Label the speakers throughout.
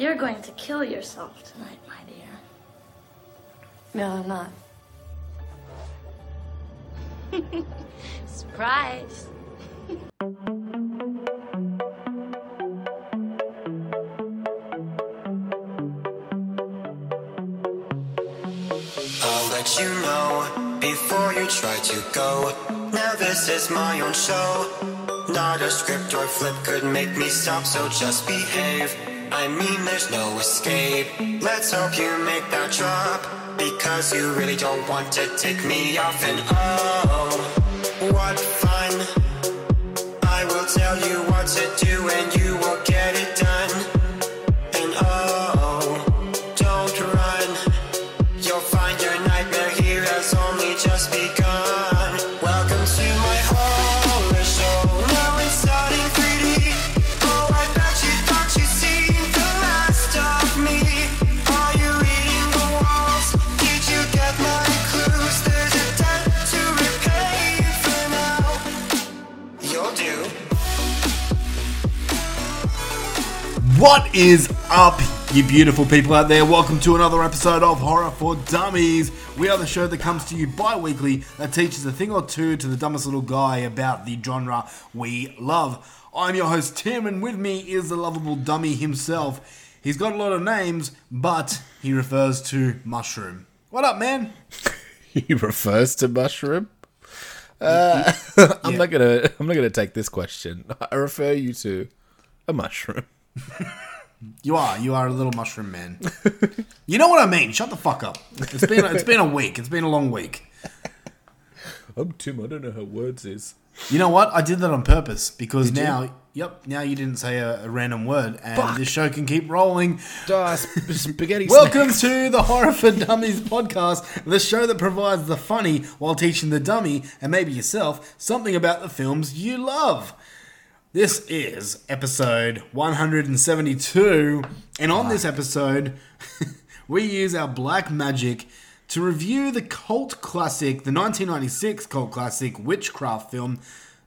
Speaker 1: You're going to kill yourself tonight, my dear. No, I'm not. Surprise.
Speaker 2: I'll let you know before you try to go. Now this is my own show. Not a script or flip could make me stop, so just behave. I mean, there's no escape. Let's hope you make that drop. Because you really don't want to take me off, and oh, what fun! I will tell you what to do, and you will
Speaker 3: What is up, you beautiful people out there? Welcome to another episode of Horror for Dummies. We are the show that comes to you bi weekly that teaches a thing or two to the dumbest little guy about the genre we love. I'm your host, Tim, and with me is the lovable dummy himself. He's got a lot of names, but he refers to Mushroom. What up, man?
Speaker 4: he refers to mushroom. Uh, I'm
Speaker 3: Yeah.
Speaker 4: not gonna. I'm not gonna take this question. I refer you to a mushroom.
Speaker 3: You are. You are a little mushroom man. you know what I mean? Shut the fuck up. It's been it's been a week. It's been a long week.
Speaker 4: I'm Tim. I don't know how words is.
Speaker 3: You know what? I did that on purpose because now, yep, now you didn't say a, a random word, and
Speaker 4: Fuck.
Speaker 3: this show can keep rolling.
Speaker 4: Duh, sp- spaghetti.
Speaker 3: Welcome to the Horror for Dummies podcast, the show that provides the funny while teaching the dummy and maybe yourself something about the films you love. This is episode 172, and on this episode, we use our black magic to review the cult classic, the 1996 cult classic witchcraft film,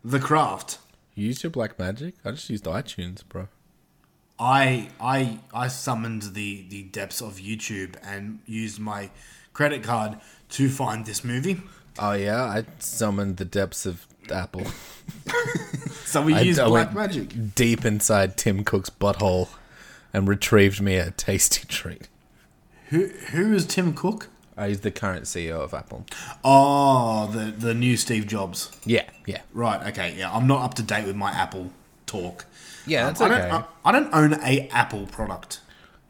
Speaker 3: The Craft.
Speaker 4: You used your black magic. I just used iTunes, bro.
Speaker 3: I I I summoned the the depths of YouTube and used my credit card to find this movie.
Speaker 4: Oh yeah, I summoned the depths of Apple.
Speaker 3: So we
Speaker 4: I-
Speaker 3: used
Speaker 4: I
Speaker 3: black magic.
Speaker 4: deep inside Tim Cook's butthole and retrieved me a tasty treat.
Speaker 3: Who who is Tim Cook?
Speaker 4: I used the current CEO of Apple.
Speaker 3: Oh, the the new Steve Jobs.
Speaker 4: Yeah, yeah,
Speaker 3: Right. Okay. Yeah, I'm not up to date with my Apple talk.
Speaker 4: yeah.
Speaker 3: Um,
Speaker 4: That's
Speaker 3: I
Speaker 4: okay.
Speaker 3: don't. I, I don't own a Apple product.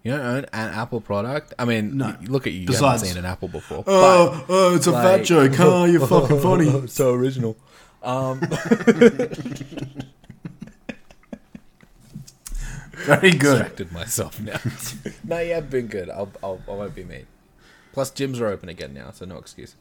Speaker 4: You don't own an Apple product? I mean,
Speaker 3: No.
Speaker 4: look at you. you haven't seen an Apple before.
Speaker 3: Oh, oh, it's a fat joke. Oh, you're fucking funny.
Speaker 4: so original. Um,
Speaker 3: Very good.
Speaker 4: distracted myself now. no, you have been good. I'll, I'll, I won't be mean. Plus, gyms are open again now, so no excuse.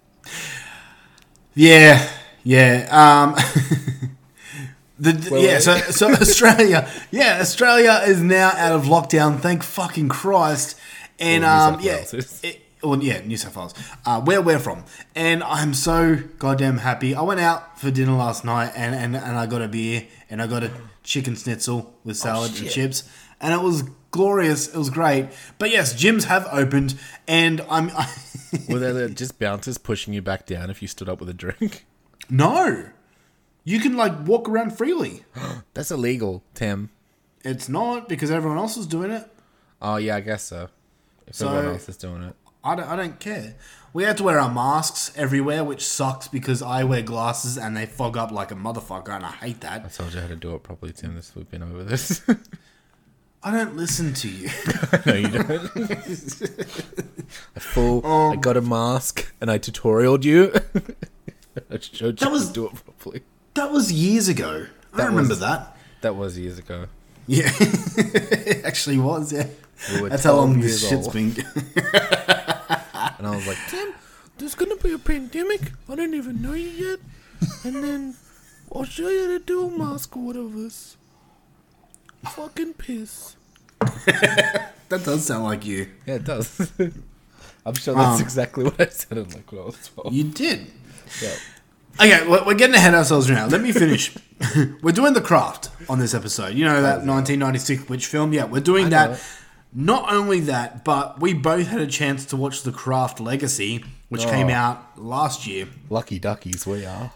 Speaker 3: Yeah, yeah. Um, the, the- yeah, so so Australia, yeah, Australia is now out of lockdown. Thank fucking Christ. And
Speaker 4: Well,
Speaker 3: um, yeah, it, well, yeah, New South Wales, uh, where we're from, and I'm so goddamn happy. I went out for dinner last night, and and, and I got a beer, and I got a chicken schnitzel with salad and
Speaker 4: Oh, shit.
Speaker 3: chips, and it was glorious. It was great. But yes, gyms have opened, and I'm.
Speaker 4: Were there just bouncers pushing you back down if you stood up with a drink?
Speaker 3: No. You can like walk around freely.
Speaker 4: That's illegal, Tim.
Speaker 3: It's not because everyone else is doing it.
Speaker 4: Oh, yeah, I guess so. If
Speaker 3: So-
Speaker 4: everyone else is doing it.
Speaker 3: I don't, I don't care. We have to wear our masks everywhere, which sucks because I wear glasses and they fog up like a motherfucker, and I hate that.
Speaker 4: I told you how to do it properly, Tim. This we've been over this.
Speaker 3: I don't listen to you.
Speaker 4: no, you don't. I full.
Speaker 3: Um,
Speaker 4: I got a mask and I tutorialed you. I showed you
Speaker 3: That was-
Speaker 4: how to do it properly.
Speaker 3: that was years ago. I
Speaker 4: That
Speaker 3: don't remember
Speaker 4: was-
Speaker 3: that.
Speaker 4: That was years ago.
Speaker 3: Yeah, it actually was. Yeah, that's how long
Speaker 4: 12
Speaker 3: this shit's
Speaker 4: old.
Speaker 3: been.
Speaker 4: And I was like, Tim, there's gonna be a pandemic. I don't even know you yet. And then I'll show you do a mask or whatever. Fucking piss.
Speaker 3: that does sound like you.
Speaker 4: Yeah, it does. I'm sure that's
Speaker 3: Um,
Speaker 4: exactly what I sounded like when I was 12.
Speaker 3: You did.
Speaker 4: Yeah.
Speaker 3: Okay, we're we're getting ahead of ourselves now. Let me finish. we're doing the craft on this episode. You know that 1996 witch film. Yeah, we're doing that.
Speaker 4: it.
Speaker 3: Not only that, but we both had a chance to watch The Craft Legacy, which came
Speaker 4: Oh.
Speaker 3: out last year.
Speaker 4: Lucky duckies, we are.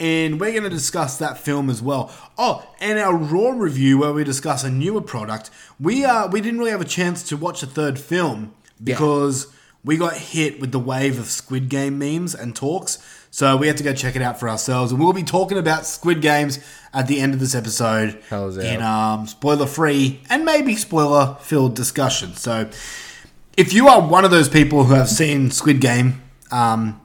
Speaker 3: And we're going to discuss that film as well. Oh, and our Raw review, where we discuss a newer product, we uh, we didn't really have a chance to watch a third film because we got hit with the wave of Squid Game memes and talks. So we had to go check it out for ourselves. And we'll be talking about Squid Games at the end of this episode
Speaker 4: Hells
Speaker 3: in um, spoiler free and maybe spoiler filled discussion. So if you are one of those people who have seen Squid Game, um,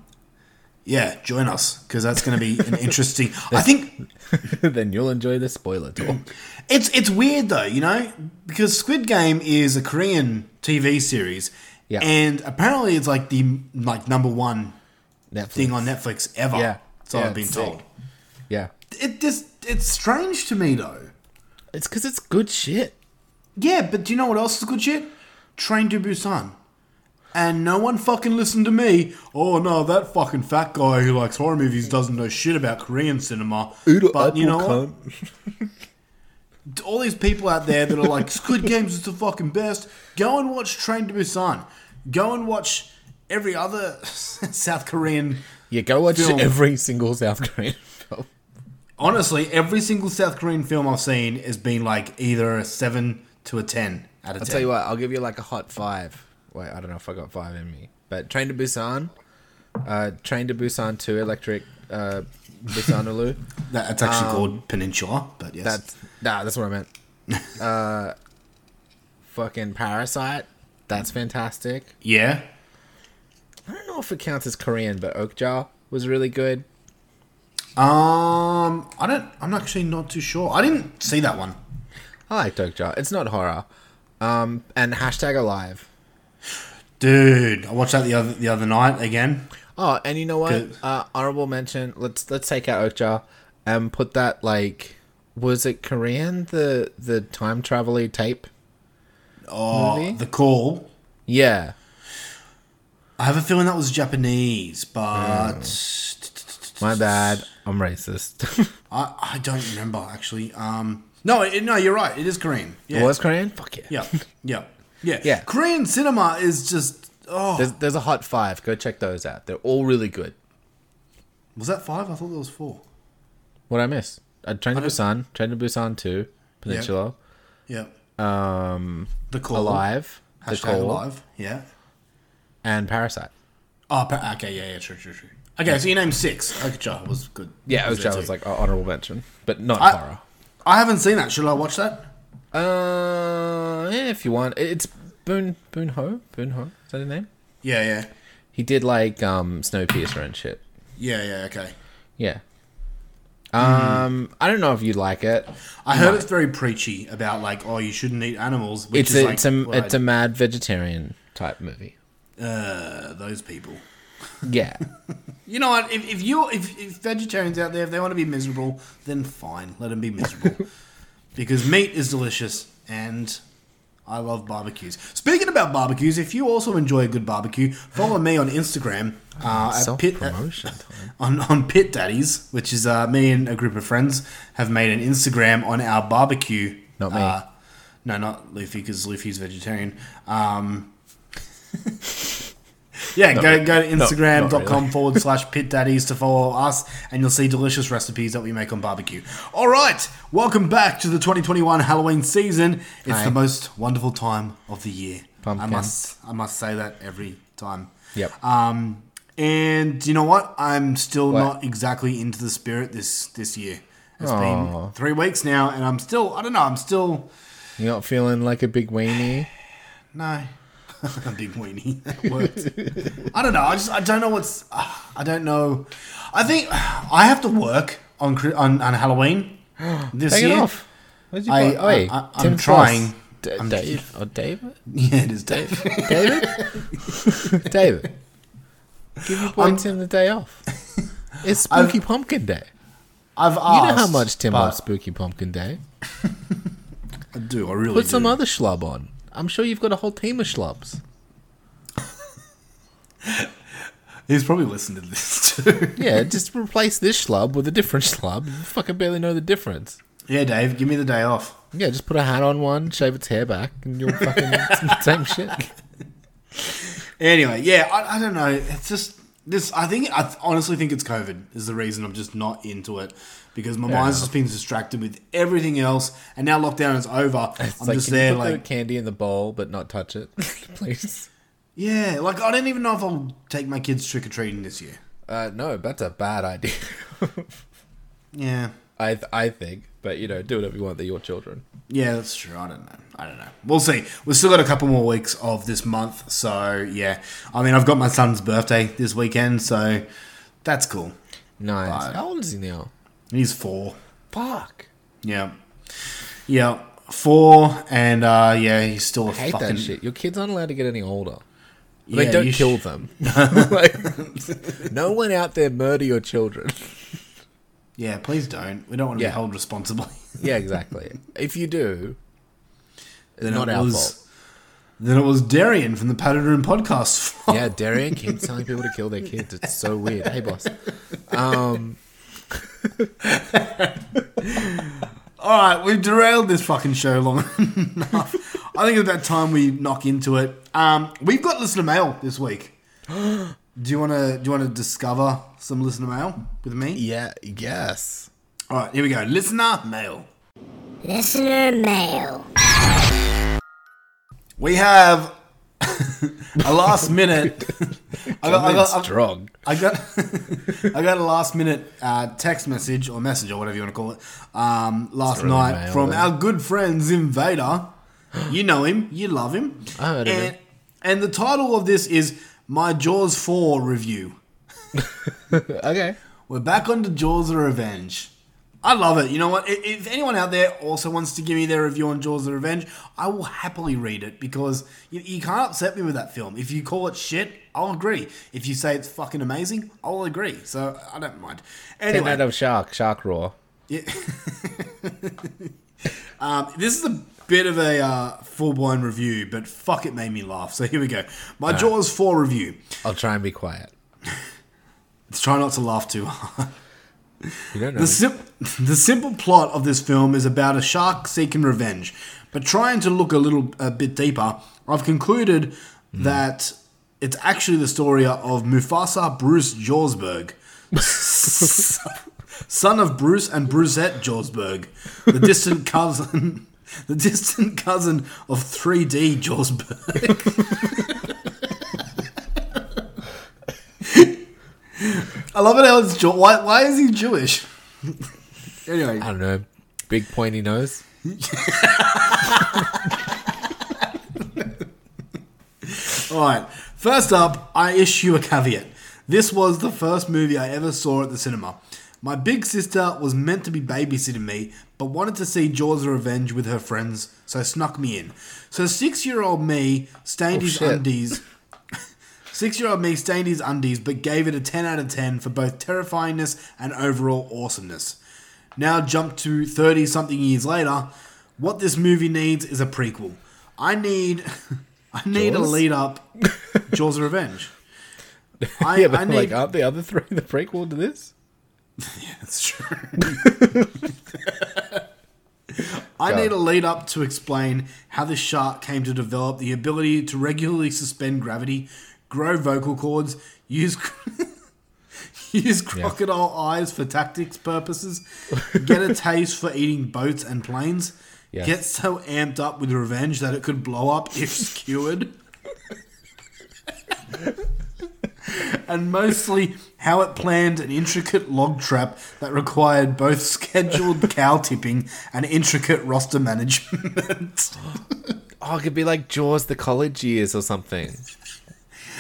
Speaker 3: yeah, join us because that's going to be an interesting. I think
Speaker 4: then you'll enjoy the spoiler talk.
Speaker 3: it's it's weird though, you know, because Squid Game is a Korean TV series,
Speaker 4: Yeah.
Speaker 3: and apparently it's like the like number one
Speaker 4: Netflix.
Speaker 3: thing on Netflix ever.
Speaker 4: Yeah.
Speaker 3: so
Speaker 4: Yeah,
Speaker 3: I've been
Speaker 4: it's
Speaker 3: told.
Speaker 4: sick. Yeah.
Speaker 3: It just it's strange to me though.
Speaker 4: It's because it's good shit.
Speaker 3: Yeah, but do you know what else is good shit? Train to Busan. And no one fucking listened to me. Oh no, that fucking fat guy who likes horror movies doesn't know shit about Korean cinema. but you know what? all these people out there that are like Squid Games is the fucking best. Go and watch Train to Busan. Go and watch every other South Korean.
Speaker 4: Yeah, go watch
Speaker 3: Film.
Speaker 4: every single South Korean film.
Speaker 3: Honestly, every single South Korean film I've seen has been like either a seven to a ten out of
Speaker 4: I'll
Speaker 3: ten.
Speaker 4: tell you what, I'll give you like a hot five. Wait, I don't know if I got five in me. But Train to Busan, uh, Train to Busan 2, Electric uh, Busanulu.
Speaker 3: That- That's actually called Peninsula, but yes,
Speaker 4: Um, That's, nah, that's what I meant. uh, fucking Parasite. That's fantastic.
Speaker 3: yeah.
Speaker 4: I don't know if it counts as Korean, but Okja was really good.
Speaker 3: Um, I don't. I'm actually not too sure. I didn't see that one.
Speaker 4: I liked Okja. It's not horror. Um, and hashtag alive.
Speaker 3: Dude, I watched that the other the other night again.
Speaker 4: Oh, and you know what? Uh, honorable mention. Let's let's take out Okja and put that like was it Korean the the time travel tape?
Speaker 3: Oh,
Speaker 4: Movie?
Speaker 3: the call.
Speaker 4: Yeah.
Speaker 3: I have a feeling that was Japanese, but
Speaker 4: My bad. I'm racist.
Speaker 3: I, I don't remember actually. Um, no, it, no, you're right. It is Korean. Yeah,
Speaker 4: It was Korean? Fuck yeah.
Speaker 3: Yeah, yeah, yeah.
Speaker 4: Yeah.
Speaker 3: Korean cinema is just. Oh,
Speaker 4: There's there's a hot five. Go check those out. They're all really good.
Speaker 3: was that five? I thought there was four.
Speaker 4: What I miss? Uh, Train to Busan, Train to Busan 2, Peninsula,
Speaker 3: Yeah,
Speaker 4: um,
Speaker 3: the call.
Speaker 4: Alive, The
Speaker 3: Hashtag
Speaker 4: Call,
Speaker 3: alive. Yeah.
Speaker 4: And Parasite.
Speaker 3: Oh, pa- okay. Yeah, yeah. True, true, true. Okay, so you named six. Okja was good.
Speaker 4: Yeah,
Speaker 3: Was there
Speaker 4: was like uh, honorable mention, but not
Speaker 3: I-
Speaker 4: horror.
Speaker 3: I haven't seen that. Should I watch that?
Speaker 4: Uh, yeah, if you want, it's Boon Boon Ho. Boon Ho is that his name?
Speaker 3: Yeah, yeah,
Speaker 4: He did like um Snowpiercer and shit.
Speaker 3: yeah, yeah. Okay.
Speaker 4: Yeah. Um, I don't know if you'd like it.
Speaker 3: I heard it's very preachy about like, oh, you shouldn't eat animals. Which
Speaker 4: It's
Speaker 3: is
Speaker 4: a,
Speaker 3: like,
Speaker 4: it's a
Speaker 3: what
Speaker 4: it's a mad vegetarian type movie.
Speaker 3: Uh, those people.
Speaker 4: Yeah,
Speaker 3: You know what? If, if you if, if vegetarians out there, if they want to be miserable, then fine, let them be miserable. because meat is delicious, and I love barbecues. Speaking about barbecues, if you also enjoy a good barbecue, follow me on Instagram uh, at Pit
Speaker 4: promotion time.
Speaker 3: on on Pit Daddies, which is uh, me and a group of friends have made an Instagram on our barbecue.
Speaker 4: Not me.
Speaker 3: Uh, no, not Luffy because Luffy's vegetarian. Um, yeah, go go to
Speaker 4: not
Speaker 3: Instagram.com
Speaker 4: really.
Speaker 3: forward slash Pit Daddies to follow us, and you'll see delicious recipes that we make on barbecue. All right, welcome back to the 2021 Halloween season. It's
Speaker 4: Hi.
Speaker 3: the most wonderful time of the year. I must I must say that every time.
Speaker 4: Yep.
Speaker 3: Um, and you know what? I'm still
Speaker 4: What?
Speaker 3: not exactly into the spirit this this year. It's
Speaker 4: Aw.
Speaker 3: been three weeks now, and I'm still. I don't know. I'm still
Speaker 4: You're not feeling like a big weenie.
Speaker 3: no. A big weenie. That worked. I don't know. I just I don't know what's. Uh, I don't know. I think I have to work on on, on Halloween this
Speaker 4: Take
Speaker 3: year.
Speaker 4: it off. What'd you
Speaker 3: I-
Speaker 4: put? Oh, wait,
Speaker 3: I- I'm
Speaker 4: Tim
Speaker 3: trying.
Speaker 4: Foss. D-
Speaker 3: I'm-
Speaker 4: Dave or David?
Speaker 3: Yeah, it is Dave.
Speaker 4: David? David. Give your boy
Speaker 3: I'm-
Speaker 4: Tim the day off. It's Spooky Pumpkin Day.
Speaker 3: I've
Speaker 4: You
Speaker 3: asked.
Speaker 4: know how much Tim
Speaker 3: but
Speaker 4: loves Spooky Pumpkin Day.
Speaker 3: I do. I really
Speaker 4: Put
Speaker 3: do.
Speaker 4: some other schlub on. I'm sure you've got a whole team of schlubs.
Speaker 3: He's probably listened to this too.
Speaker 4: Yeah, just replace this schlub with a different schlub. You fucking barely know the difference.
Speaker 3: yeah, Dave. Give me the day off.
Speaker 4: Yeah, just put a hat on one, shave its hair back, and you'll fucking same shit.
Speaker 3: Anyway, yeah, I, I don't know. It's just this. I think I honestly think it's COVID is the reason I'm just not into it because my mind's just been distracted with everything else, and now lockdown is over.
Speaker 4: It's
Speaker 3: I'm
Speaker 4: like,
Speaker 3: just
Speaker 4: can you
Speaker 3: there, like,
Speaker 4: candy in the bowl but not touch it, please.
Speaker 3: yeah, like I don't even know if I'll take my kids trick or treating this year.
Speaker 4: Uh, no, that's a bad idea.
Speaker 3: Yeah,
Speaker 4: I th- I think, but you know, do whatever you want. They're your children.
Speaker 3: yeah, that's true. I don't know. I don't know. We'll see. We've still got a couple more weeks of this month, so yeah. I mean, I've got my son's birthday this weekend, so that's cool.
Speaker 4: Nice.
Speaker 3: Right.
Speaker 4: How old is he now?
Speaker 3: He's four.
Speaker 4: Fuck.
Speaker 3: Yeah, yeah, four, and uh, yeah, he's still a
Speaker 4: I hate
Speaker 3: fucking
Speaker 4: that shit. Your kids aren't allowed to get any older.
Speaker 3: Yeah,
Speaker 4: like, don't
Speaker 3: you
Speaker 4: kill
Speaker 3: sh-
Speaker 4: them. like, no one out there murder your children.
Speaker 3: Yeah, please don't. We don't want to
Speaker 4: Yeah.
Speaker 3: be held responsible.
Speaker 4: yeah, exactly. If you do, it's
Speaker 3: Then
Speaker 4: not
Speaker 3: it
Speaker 4: our
Speaker 3: was-
Speaker 4: fault.
Speaker 3: Then it was Darian from the Padded Room podcast.
Speaker 4: Yeah, Darian keeps telling people to kill their kids. It's so weird. Hey, boss. Um,
Speaker 3: All right, we've derailed this fucking show long enough. I think it's about time we knock into it. Um, we've got listener mail this week. do you want to? Do you want to discover some listener mail with me?
Speaker 4: yeah, yes.
Speaker 3: All right, here we go. Listener mail.
Speaker 5: Listener mail.
Speaker 3: We have a last minute. I got, I got, I-
Speaker 4: strong.
Speaker 3: I got I got a last minute uh, text message or message or whatever you want to call it um, last
Speaker 4: really
Speaker 3: night
Speaker 4: mail,
Speaker 3: from our good friend Invader. You know him, you love him.
Speaker 4: I heard of
Speaker 3: and,
Speaker 4: him.
Speaker 3: and the title of this is my Jaws four review.
Speaker 4: Okay.
Speaker 3: We're back on the Jaws of Revenge. I love it. You know what? If anyone out there also wants to give me their review on Jaws of Revenge, I will happily read it because you, you can't upset me with that film. If you call it shit, I'll agree. If you say it's fucking amazing, I'll agree. So I don't mind.
Speaker 4: Ten out of shark, shark raw.
Speaker 3: um, this is a bit of a uh, full blown review, but fuck, it made me laugh. So here we go. My Jaws 4 review.
Speaker 4: I'll try and be quiet.
Speaker 3: Try not to laugh too hard. The, sim- the simple plot of this film is about a shark seeking revenge, but trying to look a little a bit deeper, I've concluded that it's actually the story of Mufasa Bruce Jawsberg, son of Bruce and Brucette Jawsberg, the distant cousin, the distant cousin of 3D Jawsberg. I love it how it's Jew- why, why is he Jewish? anyway,
Speaker 4: I don't know. Big pointy nose.
Speaker 3: All right. First up, I issue a caveat. This was the first movie I ever saw at the cinema. My big sister was meant to be babysitting me, but wanted to see Jaws of Revenge with her friends, so snuck me in. So six year old me stained
Speaker 4: Oh,
Speaker 3: his
Speaker 4: shit.
Speaker 3: undies. Six year old me stained his undies, but gave it a 10 out of 10 for both terrifyingness and overall awesomeness. Now, jump to 30 something years later, what this movie needs is a prequel. I need. I need a lead up Jaws of Revenge. I,
Speaker 4: yeah, but
Speaker 3: I need.
Speaker 4: like, aren't the other three the prequel to this?
Speaker 3: Yeah, that's true. I need a lead up to explain how this shark came to develop the ability to regularly suspend gravity, grow vocal cords, use use crocodile eyes for tactics purposes, get a taste for eating boats and planes, get so amped up with revenge that it could blow up if skewered. and mostly how it planned an intricate log trap that required both scheduled cow tipping and intricate roster management.
Speaker 4: Oh, it could be like Jaws the college years or something.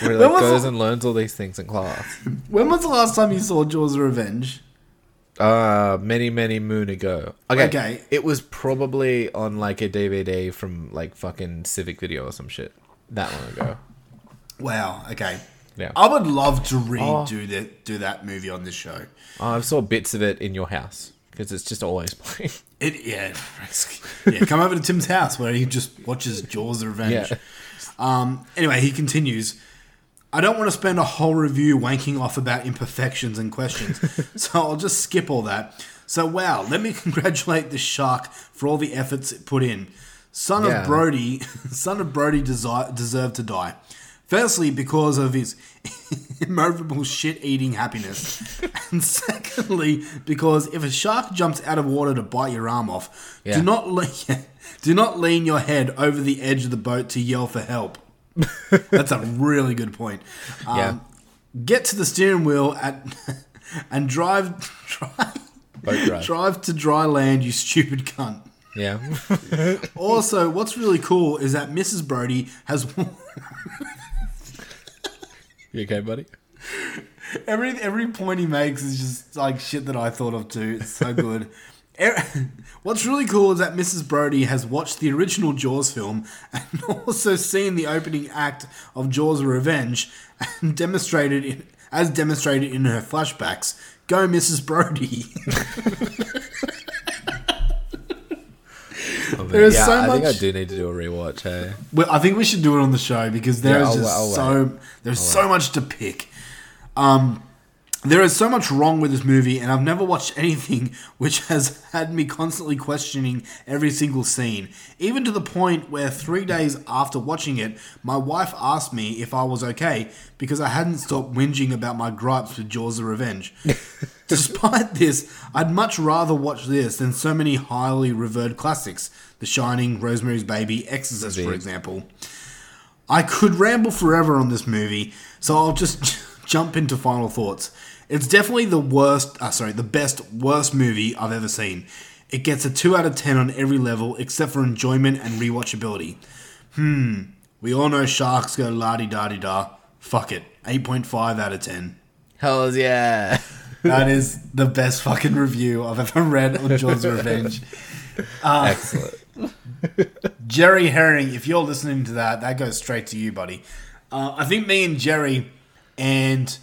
Speaker 4: Where he like goes
Speaker 3: the-
Speaker 4: and learns all these things in class.
Speaker 3: when was the last time you saw Jaws of Revenge?
Speaker 4: Uh, many, many moon ago. Okay.
Speaker 3: Okay.
Speaker 4: It was probably on like a DVD from like fucking Civic Video or some shit. That long ago.
Speaker 3: Wow, okay.
Speaker 4: Yeah.
Speaker 3: I would love to redo that do that movie on this show.
Speaker 4: Oh, I saw bits of it in your house because it's just always playing.
Speaker 3: It yeah, yeah. Come over to Tim's house where he just watches Jaws of Revenge.
Speaker 4: Yeah.
Speaker 3: Um, anyway, he continues. I don't want to spend a whole review wanking off about imperfections and questions, so I'll just skip all that. So wow, let me congratulate the shark for all the efforts it put in. Son
Speaker 4: Yeah.
Speaker 3: of Brody, son of Brody desi- deserved to die. Firstly, because of his immovable shit-eating happiness, and secondly, because if a shark jumps out of water to bite your arm off,
Speaker 4: Yeah.
Speaker 3: do not le- do not lean your head over the edge of the boat to yell for help. That's a really good point. Um,
Speaker 4: Yeah.
Speaker 3: Get to the steering wheel at and drive drive,
Speaker 4: drive.
Speaker 3: drive to dry land, you stupid cunt.
Speaker 4: Yeah.
Speaker 3: Also, what's really cool is that Mrs. Brody has
Speaker 4: you okay, buddy?
Speaker 3: every every point he makes is just like shit that I thought of too. It's so good. Er- What's really cool is that Mrs. Brody has watched the original Jaws film and also seen the opening act of Jaws: Revenge and demonstrated in, as demonstrated in her flashbacks. Go, Mrs. Brody. There is
Speaker 4: yeah,
Speaker 3: so
Speaker 4: I think I do need to do a rewatch. Hey.
Speaker 3: Well, I think we should do it on the show because there
Speaker 4: Yeah,
Speaker 3: is
Speaker 4: I'll-
Speaker 3: just
Speaker 4: I'll
Speaker 3: so there's so much to pick. Um, there is so much wrong with this movie, and I've never watched anything which has had me constantly questioning every single scene, even to the point where three days after watching it, my wife asked me if I was okay because I hadn't stopped whinging about my gripes with Jaws of Revenge. Despite this, I'd much rather watch this than so many highly revered classics The Shining, Rosemary's Baby, Exorcist, for example. I could ramble forever on this movie, so I'll just jump into final thoughts. It's definitely the worst, uh, sorry, the best, worst movie I've ever seen. It gets a 2 out of 10 on every level except for enjoyment and rewatchability. Hmm, we all know sharks go la di da di da. Fuck it, 8.5 out of 10.
Speaker 4: Hells yeah.
Speaker 3: That is the best fucking review I've ever read on Jaws Revenge. Uh,
Speaker 4: Excellent.
Speaker 3: Jerry Herring, if you're listening to that, that goes straight to you, buddy. Uh, I think me and Jerry and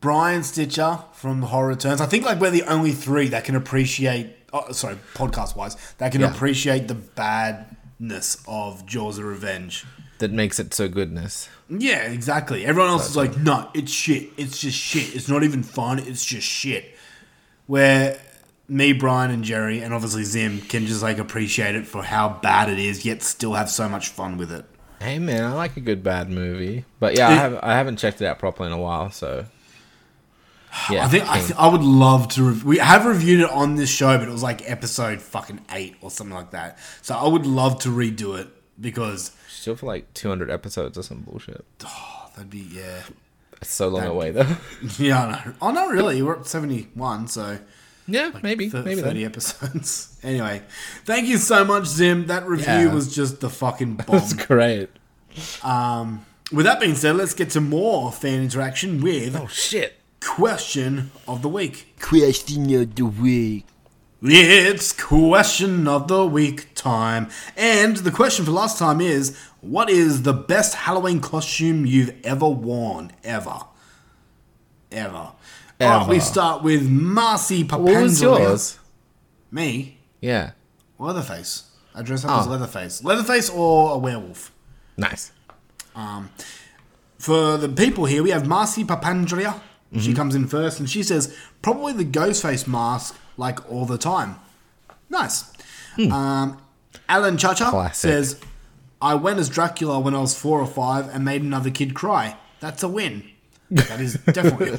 Speaker 3: Brian Stitcher from Horror Returns, I think like we're the only three that can appreciate, oh, sorry, podcast wise, that can
Speaker 4: Yeah.
Speaker 3: appreciate the badness of Jaws of Revenge.
Speaker 4: That makes it so goodness.
Speaker 3: Yeah, exactly. Everyone else is like, no, it's shit. It's just shit. It's not even fun. It's just shit. Where me, Brian, and Jerry, and obviously Zim can just like appreciate it for how bad it is, yet still have so much fun with it.
Speaker 4: Hey man, I like a good bad movie, but yeah, I have I haven't checked it out properly in a while, so yeah.
Speaker 3: I think I, th- I would love to. Re- we have reviewed it on this show, but it was like episode fucking eight or something like that. So I would love to redo it because
Speaker 4: still for like 200 episodes or some bullshit.
Speaker 3: oh, that'd be yeah.
Speaker 4: It's so long away though.
Speaker 3: Yeah, I know. Oh, not really. We're at seventy one, so.
Speaker 4: yeah, maybe,
Speaker 3: Th-
Speaker 4: maybe
Speaker 3: 30
Speaker 4: then.
Speaker 3: episodes. anyway, thank you so much, Zim. That review
Speaker 4: Yeah.
Speaker 3: was just the fucking bomb.
Speaker 4: That's great.
Speaker 3: um, with that being said, let's get to more fan interaction with
Speaker 4: Oh shit.
Speaker 3: Question of the week.
Speaker 6: Question of the week.
Speaker 3: It's question of the week time. And the question for last time is what is the best Halloween costume you've ever worn? Ever. Ever. Alright, we start with Marcy Papandreou.
Speaker 4: What was yours?
Speaker 3: Me?
Speaker 4: Yeah.
Speaker 3: Leatherface. I dress up as
Speaker 4: Oh.
Speaker 3: Leatherface. Leatherface or a werewolf.
Speaker 4: Nice.
Speaker 3: Um, For the people here, we have Marcy Papandrea.
Speaker 4: Mm-hmm.
Speaker 3: She comes in first and she says, probably the Ghostface mask, like all the time. Nice. Um, Alan Chacha.
Speaker 4: Classic.
Speaker 3: says, I went as Dracula when I was four or five and made another kid cry. That's a win. That is definitely.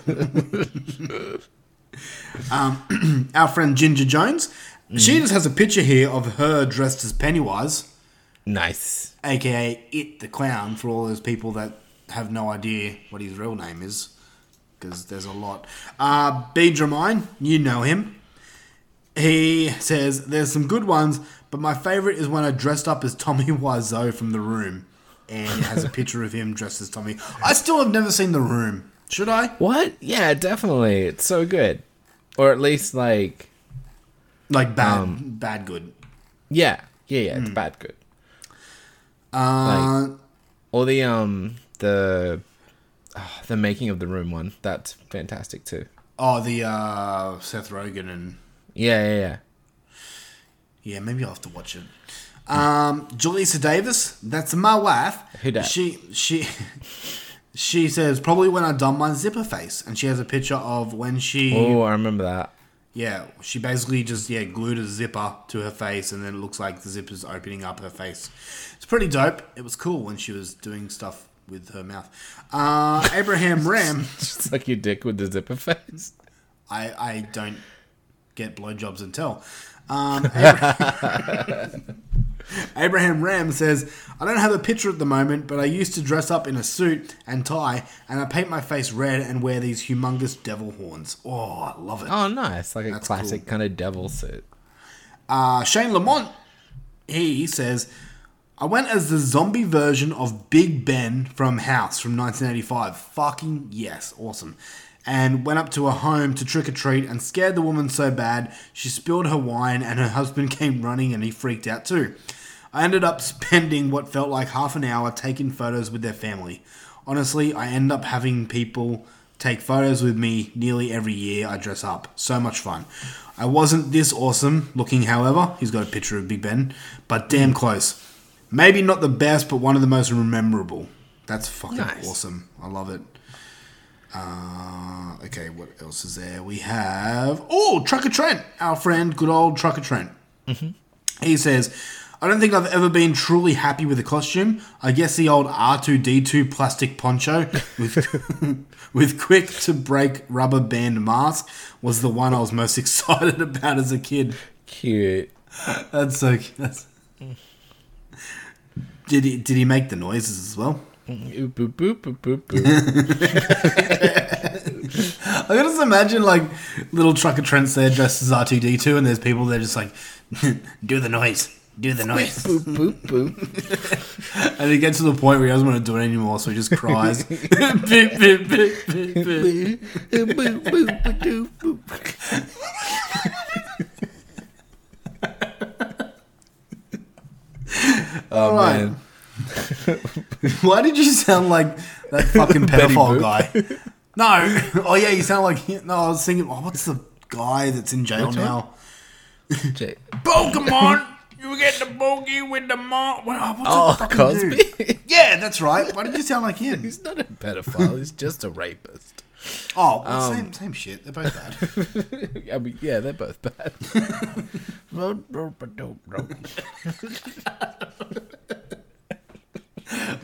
Speaker 3: um, our friend Ginger Jones,
Speaker 4: Mm-hmm.
Speaker 3: she just has a picture here of her dressed as Pennywise.
Speaker 4: Nice.
Speaker 3: aka It the Clown, for all those people that have no idea what his real name is, because there's a lot. Uh, B. Dramine, you know him. He says, There's some good ones, but my favourite is when I dressed up as Tommy Wiseau from The Room. And has a picture of him dressed as Tommy. I still have never seen The Room. Should I?
Speaker 4: What? Yeah, definitely. It's so good. Or at least like
Speaker 3: Like bad,
Speaker 4: Um,
Speaker 3: bad good.
Speaker 4: yeah. Yeah, yeah, it's bad good.
Speaker 3: Uh,
Speaker 4: Or the um the ah, the making of the room one. That's fantastic too.
Speaker 3: oh, the uh, Seth Rogen and
Speaker 4: Yeah, yeah, yeah.
Speaker 3: Yeah, maybe I'll have to watch it. Um, Julissa Davis, that's my wife.
Speaker 4: Who dat?
Speaker 3: She she she says probably when I done my zipper face, and she has a picture of when she
Speaker 4: Oh, I remember that.
Speaker 3: yeah, she basically just yeah glued a zipper to her face, and then it looks like the zipper's opening up her face. It's pretty dope. It was cool when she was doing stuff with her mouth. Uh, Abraham Ram,
Speaker 4: Just like your dick with the zipper face.
Speaker 3: I I don't get blowjobs and tell. Um, Abraham, Abraham Ram says, I don't have a picture at the moment, but I used to dress up in a suit and tie, and I paint my face red and wear these humongous devil horns. Oh, I love it.
Speaker 4: Oh, nice. Like a
Speaker 3: That's
Speaker 4: classic
Speaker 3: cool.
Speaker 4: kind of devil suit.
Speaker 3: Uh, Shane Lamont, he says, I went as the zombie version of Big Ben from House from 1985. Fucking yes, awesome. And went up to her home to trick or treat and scared the woman so bad she spilled her wine and her husband came running and he freaked out too. I ended up spending what felt like half an hour taking photos with their family. Honestly, I end up having people take photos with me nearly every year I dress up. So much fun. I wasn't this awesome looking, however. He's got a picture of Big Ben, but damn close. Maybe not the best, but one of the most memorable. That's fucking
Speaker 4: Nice.
Speaker 3: awesome. I love it. Uh, okay, what else is there? We have oh Trucker Trent, our friend, good old Trucker Trent. He says, I don't think I've ever been truly happy with a costume. I guess the old R2D2 plastic poncho with, with quick to break rubber band mask was the one I was most excited about as a kid.
Speaker 4: Cute.
Speaker 3: That's so that's... Did he did he make the noises as well?
Speaker 4: Oop, boop, boop, boop, boop, boop.
Speaker 3: I can just imagine like little trucker Trent's there dressed as R2D2 and there's people there just like do the noise. Do the noise.
Speaker 4: boop, boop, boop.
Speaker 3: And he gets to the point where he doesn't want to do it anymore, so he just cries. beep.
Speaker 4: boop, boop, boop, boop. Oh
Speaker 3: Right.
Speaker 4: man.
Speaker 3: Why did you sound like that fucking pedophile guy? No. Oh yeah, you sound like no. I was thinking, oh, what's the guy that's in jail
Speaker 4: Which
Speaker 3: now? Pokemon. You get the bogey with the mom. What's
Speaker 4: Oh,
Speaker 3: fucking dude?
Speaker 4: Cosby.
Speaker 3: Yeah, that's right. Why did you sound like him?
Speaker 4: He's not a pedophile. He's just a rapist.
Speaker 3: Oh, well,
Speaker 4: Um,
Speaker 3: same same shit. They're both bad.
Speaker 4: I mean, yeah, they're both bad.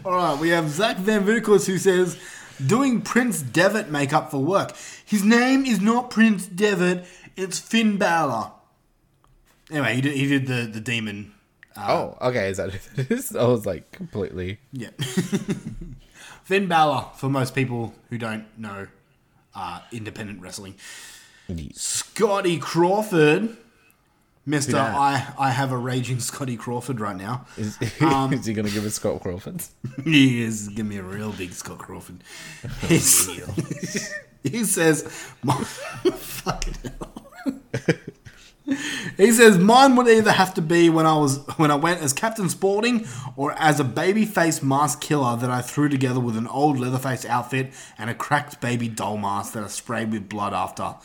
Speaker 3: All right, we have Zach Van Vuckles who says, doing Prince Devitt makeup for work. His name is not Prince Devitt, it's Finn Balor. Anyway, he did, he did the, the demon.
Speaker 4: oh, okay. Is that it is? I was like completely.
Speaker 3: Yeah. Finn Balor, for most people who don't know uh, independent wrestling. Scotty Crawford. Mister? I, I have a raging Scotty Crawford right now.
Speaker 4: Is,
Speaker 3: Um,
Speaker 4: is he gonna give us Scott Crawford?
Speaker 3: He is. Give me a real big Scott Crawford. He says, "Fucking hell." he says, "Mine would either have to be when I was when I went as Captain Spaulding or as a babyface mask killer that I threw together with an old Leatherface outfit and a cracked baby doll mask that I sprayed with blood after."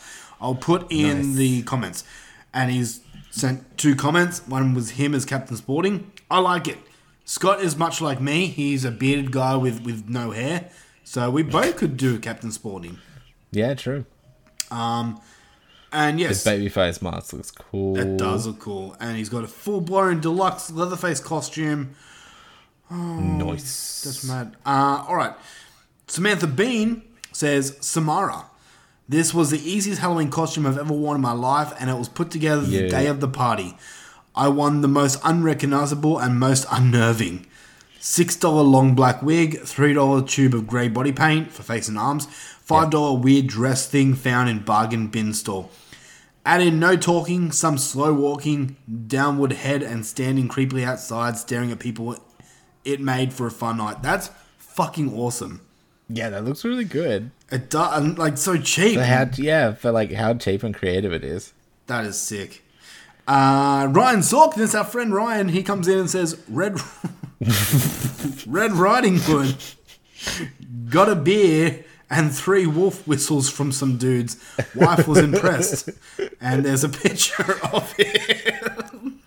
Speaker 3: I'll put in
Speaker 4: Nice.
Speaker 3: the comments, and he's sent two comments. One was him as Captain Spaulding. I like it. Scott is much like me. He's a bearded guy with, with no hair. So we both could do Captain Spaulding.
Speaker 4: Yeah, true.
Speaker 3: Um,
Speaker 4: And
Speaker 3: yes, His
Speaker 4: babyface mask looks cool.
Speaker 3: it does look cool. And he's got a full blown deluxe Leatherface costume.
Speaker 4: Nice.
Speaker 3: That's mad. Uh, all right. Samantha Bean says Samara. This was the easiest Halloween costume I've ever worn in my life, and it was put together the
Speaker 4: Yeah.
Speaker 3: day of the party. I won the most unrecognizable and most unnerving. $6 long black wig, $3 tube of grey body paint for face and arms, $5 weird dress thing found in bargain bin store. Add in no talking, some slow walking, downward head, and standing creepily outside staring at people. It made for a fun night. That's fucking awesome.
Speaker 4: Yeah, that looks really good.
Speaker 3: It does, like so cheap.
Speaker 4: For how, yeah, for like how cheap and creative it is.
Speaker 3: That is sick. Uh, Ryan Zork, that's our friend Ryan. He comes in and says, "Red, Red Riding Hood, got a beer and three wolf whistles from some dudes. Wife was impressed, and there's a picture of him.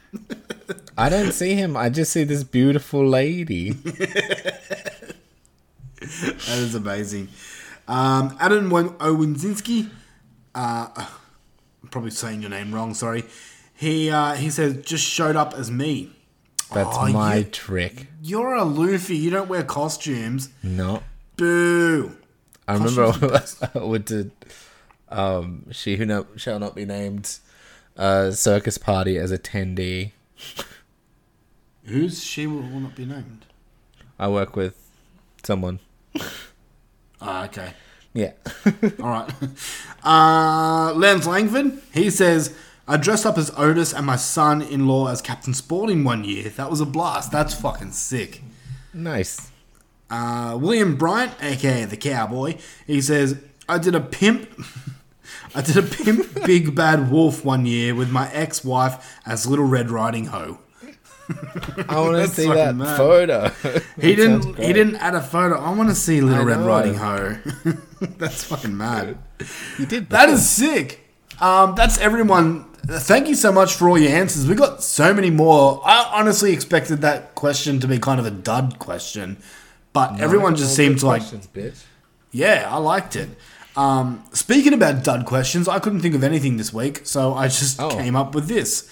Speaker 4: I don't see him. I just see this beautiful lady.
Speaker 3: That is amazing. Um, Adam Owinzinski, uh, probably saying your name wrong. Sorry. He uh, he says just showed up as me.
Speaker 4: That's
Speaker 3: Oh,
Speaker 4: my
Speaker 3: you-
Speaker 4: trick.
Speaker 3: You're a Luffy. You don't wear costumes.
Speaker 4: No.
Speaker 3: Boo.
Speaker 4: I remember I went to um, she who no, shall not be named uh, circus party as attendee.
Speaker 3: Who's she will will not be named.
Speaker 4: I work with someone.
Speaker 3: Ah, okay.
Speaker 4: Yeah.
Speaker 3: All right. Uh, Lance Langford, he says, I dressed up as Otis and my son in law as Captain Spaulding one year. That was a blast. That's fucking sick.
Speaker 4: nice.
Speaker 3: Uh, William Bryant, aka the cowboy, he says, I did a pimp. I did a pimp big bad wolf one year with my ex wife as Little Red Riding Ho.
Speaker 4: I want to see that
Speaker 3: mad.
Speaker 4: photo.
Speaker 3: He
Speaker 4: That
Speaker 3: didn't. He didn't add a photo. I want to see Little
Speaker 4: I
Speaker 3: Red
Speaker 4: know.
Speaker 3: Riding Ho. That's fucking mad.
Speaker 4: You did
Speaker 3: That is sick. Um, that's everyone. Thank you so much for all your answers. We got so many more. I honestly expected that question to be kind of a dud question, but everyone just seemed to like.
Speaker 4: bitch.
Speaker 3: Yeah, I liked it. Um, speaking about dud questions, I couldn't think of anything this week, so I just
Speaker 4: Oh.
Speaker 3: came up with this.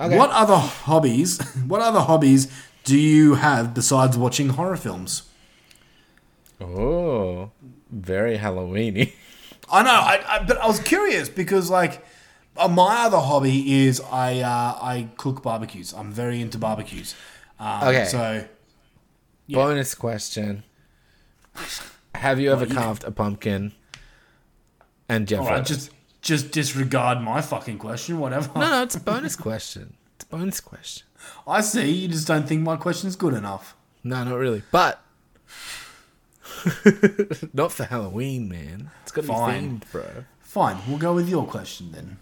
Speaker 4: Okay.
Speaker 3: What other hobbies? What other hobbies do you have besides watching horror films?
Speaker 4: Oh, very Halloweeny.
Speaker 3: I know, I, I, but I was curious because like uh, my other hobby is I uh, I cook barbecues. I'm very into barbecues. Um,
Speaker 4: Okay.
Speaker 3: So
Speaker 4: Bonus question: Have you ever carved a pumpkin? And Jeff,
Speaker 3: right, just just disregard my fucking question. Whatever.
Speaker 4: no, no, it's a bonus question. It's a bonus question.
Speaker 3: I see. You just don't think my question's good enough.
Speaker 4: No, not really, but not for Halloween, man. It's got to be
Speaker 3: Fine.
Speaker 4: themed, bro.
Speaker 3: Fine, we'll go with your question then.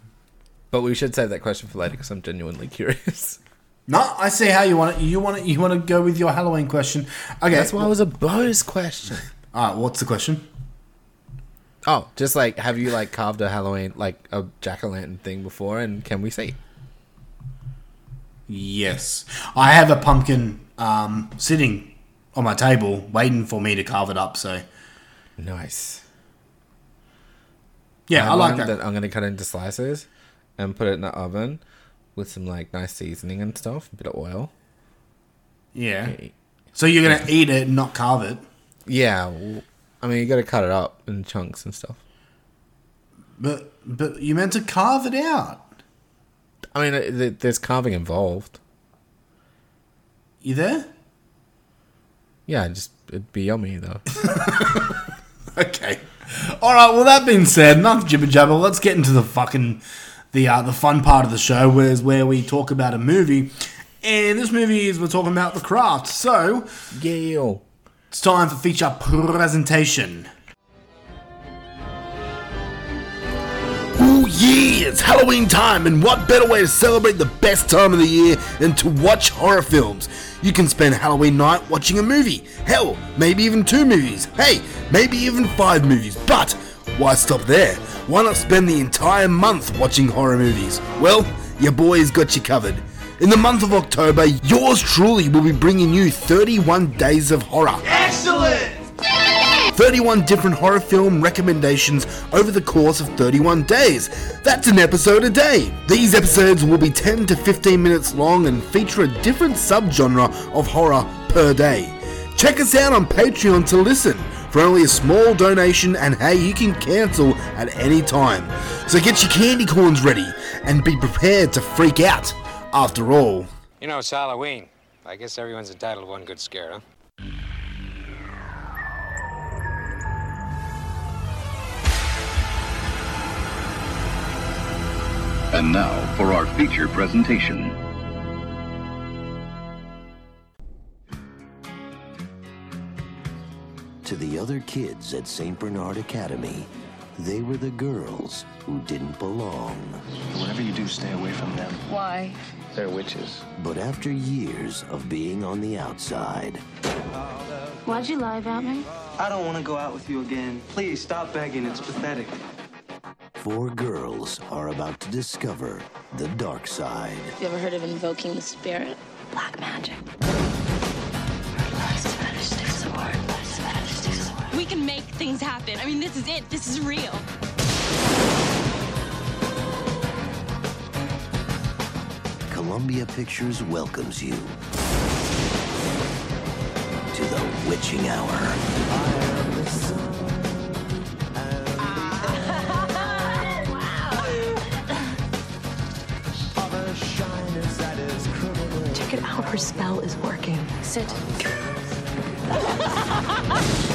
Speaker 4: But we should save that question for later because I'm genuinely curious.
Speaker 3: No, I see how you want it. You want it. You want to go with your Halloween question. Okay,
Speaker 4: That's why it was a bonus question.
Speaker 3: All right, what's the question?
Speaker 4: Oh, just like have you like carved a Halloween like a jack o' lantern thing before, and can we see?
Speaker 3: Yes, I have a pumpkin um, sitting on my table, waiting for me to carve it up. So
Speaker 4: Nice.
Speaker 3: yeah, I,
Speaker 4: have
Speaker 3: like
Speaker 4: one
Speaker 3: that.
Speaker 4: I'm gonna cut it into slices and put it in the oven with some like nice seasoning and stuff, a bit of oil.
Speaker 3: Yeah. So you're gonna eat it, not carve it.
Speaker 4: Yeah, I mean you got to cut it up in chunks and stuff.
Speaker 3: But but you meant to carve it out.
Speaker 4: I mean, there's carving involved.
Speaker 3: You there?
Speaker 4: Yeah, just it'd be yummy though.
Speaker 3: Okay. All right. Well, that being said, enough jibber jabber. Let's get into the fucking the uh, the fun part of the show, where's where we talk about a movie. And this movie is we're talking about The Craft. So
Speaker 4: yeah.
Speaker 3: it's time for feature presentation.
Speaker 6: Oh yeah, it's Halloween time, and what better way to celebrate the best time of the year than to watch horror films? You can spend Halloween night watching a movie. Hell, maybe even two movies. Hey, maybe even five movies. But why stop there? Why not spend the entire month watching horror movies? Well, your boy's got you covered. In the month of October, yours truly will be bringing you 31 days of horror. Excellent! 31 different horror film recommendations over the course of 31 days. That's an episode a day. These episodes will be 10 to 15 minutes long and feature a different subgenre of horror per day. Check us out on Patreon to listen for only a small donation and hey, you can cancel at any time. So get your candy corns ready and be prepared to freak out. After all,
Speaker 7: You know, it's Halloween. I guess everyone's entitled to one good scare, huh?
Speaker 8: And now for our feature presentation.
Speaker 9: To the other kids at St. Bernard Academy, they were the girls who didn't belong.
Speaker 10: Whatever you do, stay away from them.
Speaker 1: Why?
Speaker 10: They're witches.
Speaker 9: But after years of being on the outside,
Speaker 1: Why'd you lie about me?
Speaker 10: I don't want to go out with you again. Please stop begging. It's pathetic.
Speaker 9: four girls are about to discover the dark side.
Speaker 1: You ever heard of invoking the spirit? Black magic.
Speaker 11: We can make things happen. I mean, this is it. This is real.
Speaker 9: Columbia Pictures welcomes you to the witching hour.
Speaker 1: Check it out. Her spell is working. Sit.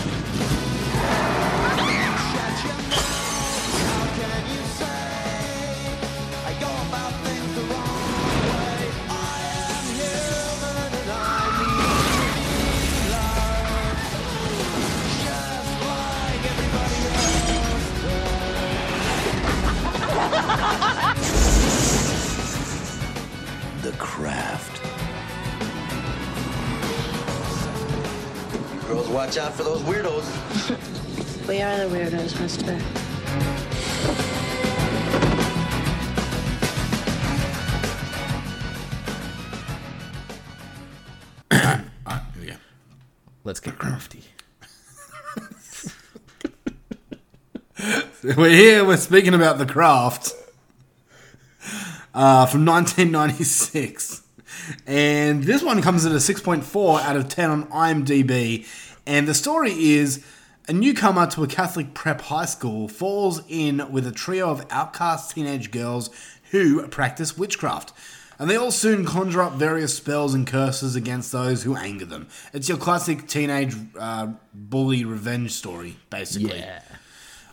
Speaker 11: watch out for those weirdos.
Speaker 1: We are the weirdos, mister.
Speaker 3: Alright, here.
Speaker 4: Let's get crafty.
Speaker 3: We're here, we're speaking about The Craft uh, from 1996. And this one comes at a 6.4 out of 10 on IMDb. And the story is a newcomer to a Catholic prep high school falls in with a trio of outcast teenage girls who practice witchcraft. And they all soon conjure up various spells and curses against those who anger them. It's your classic teenage uh, bully revenge story, basically.
Speaker 4: Yeah.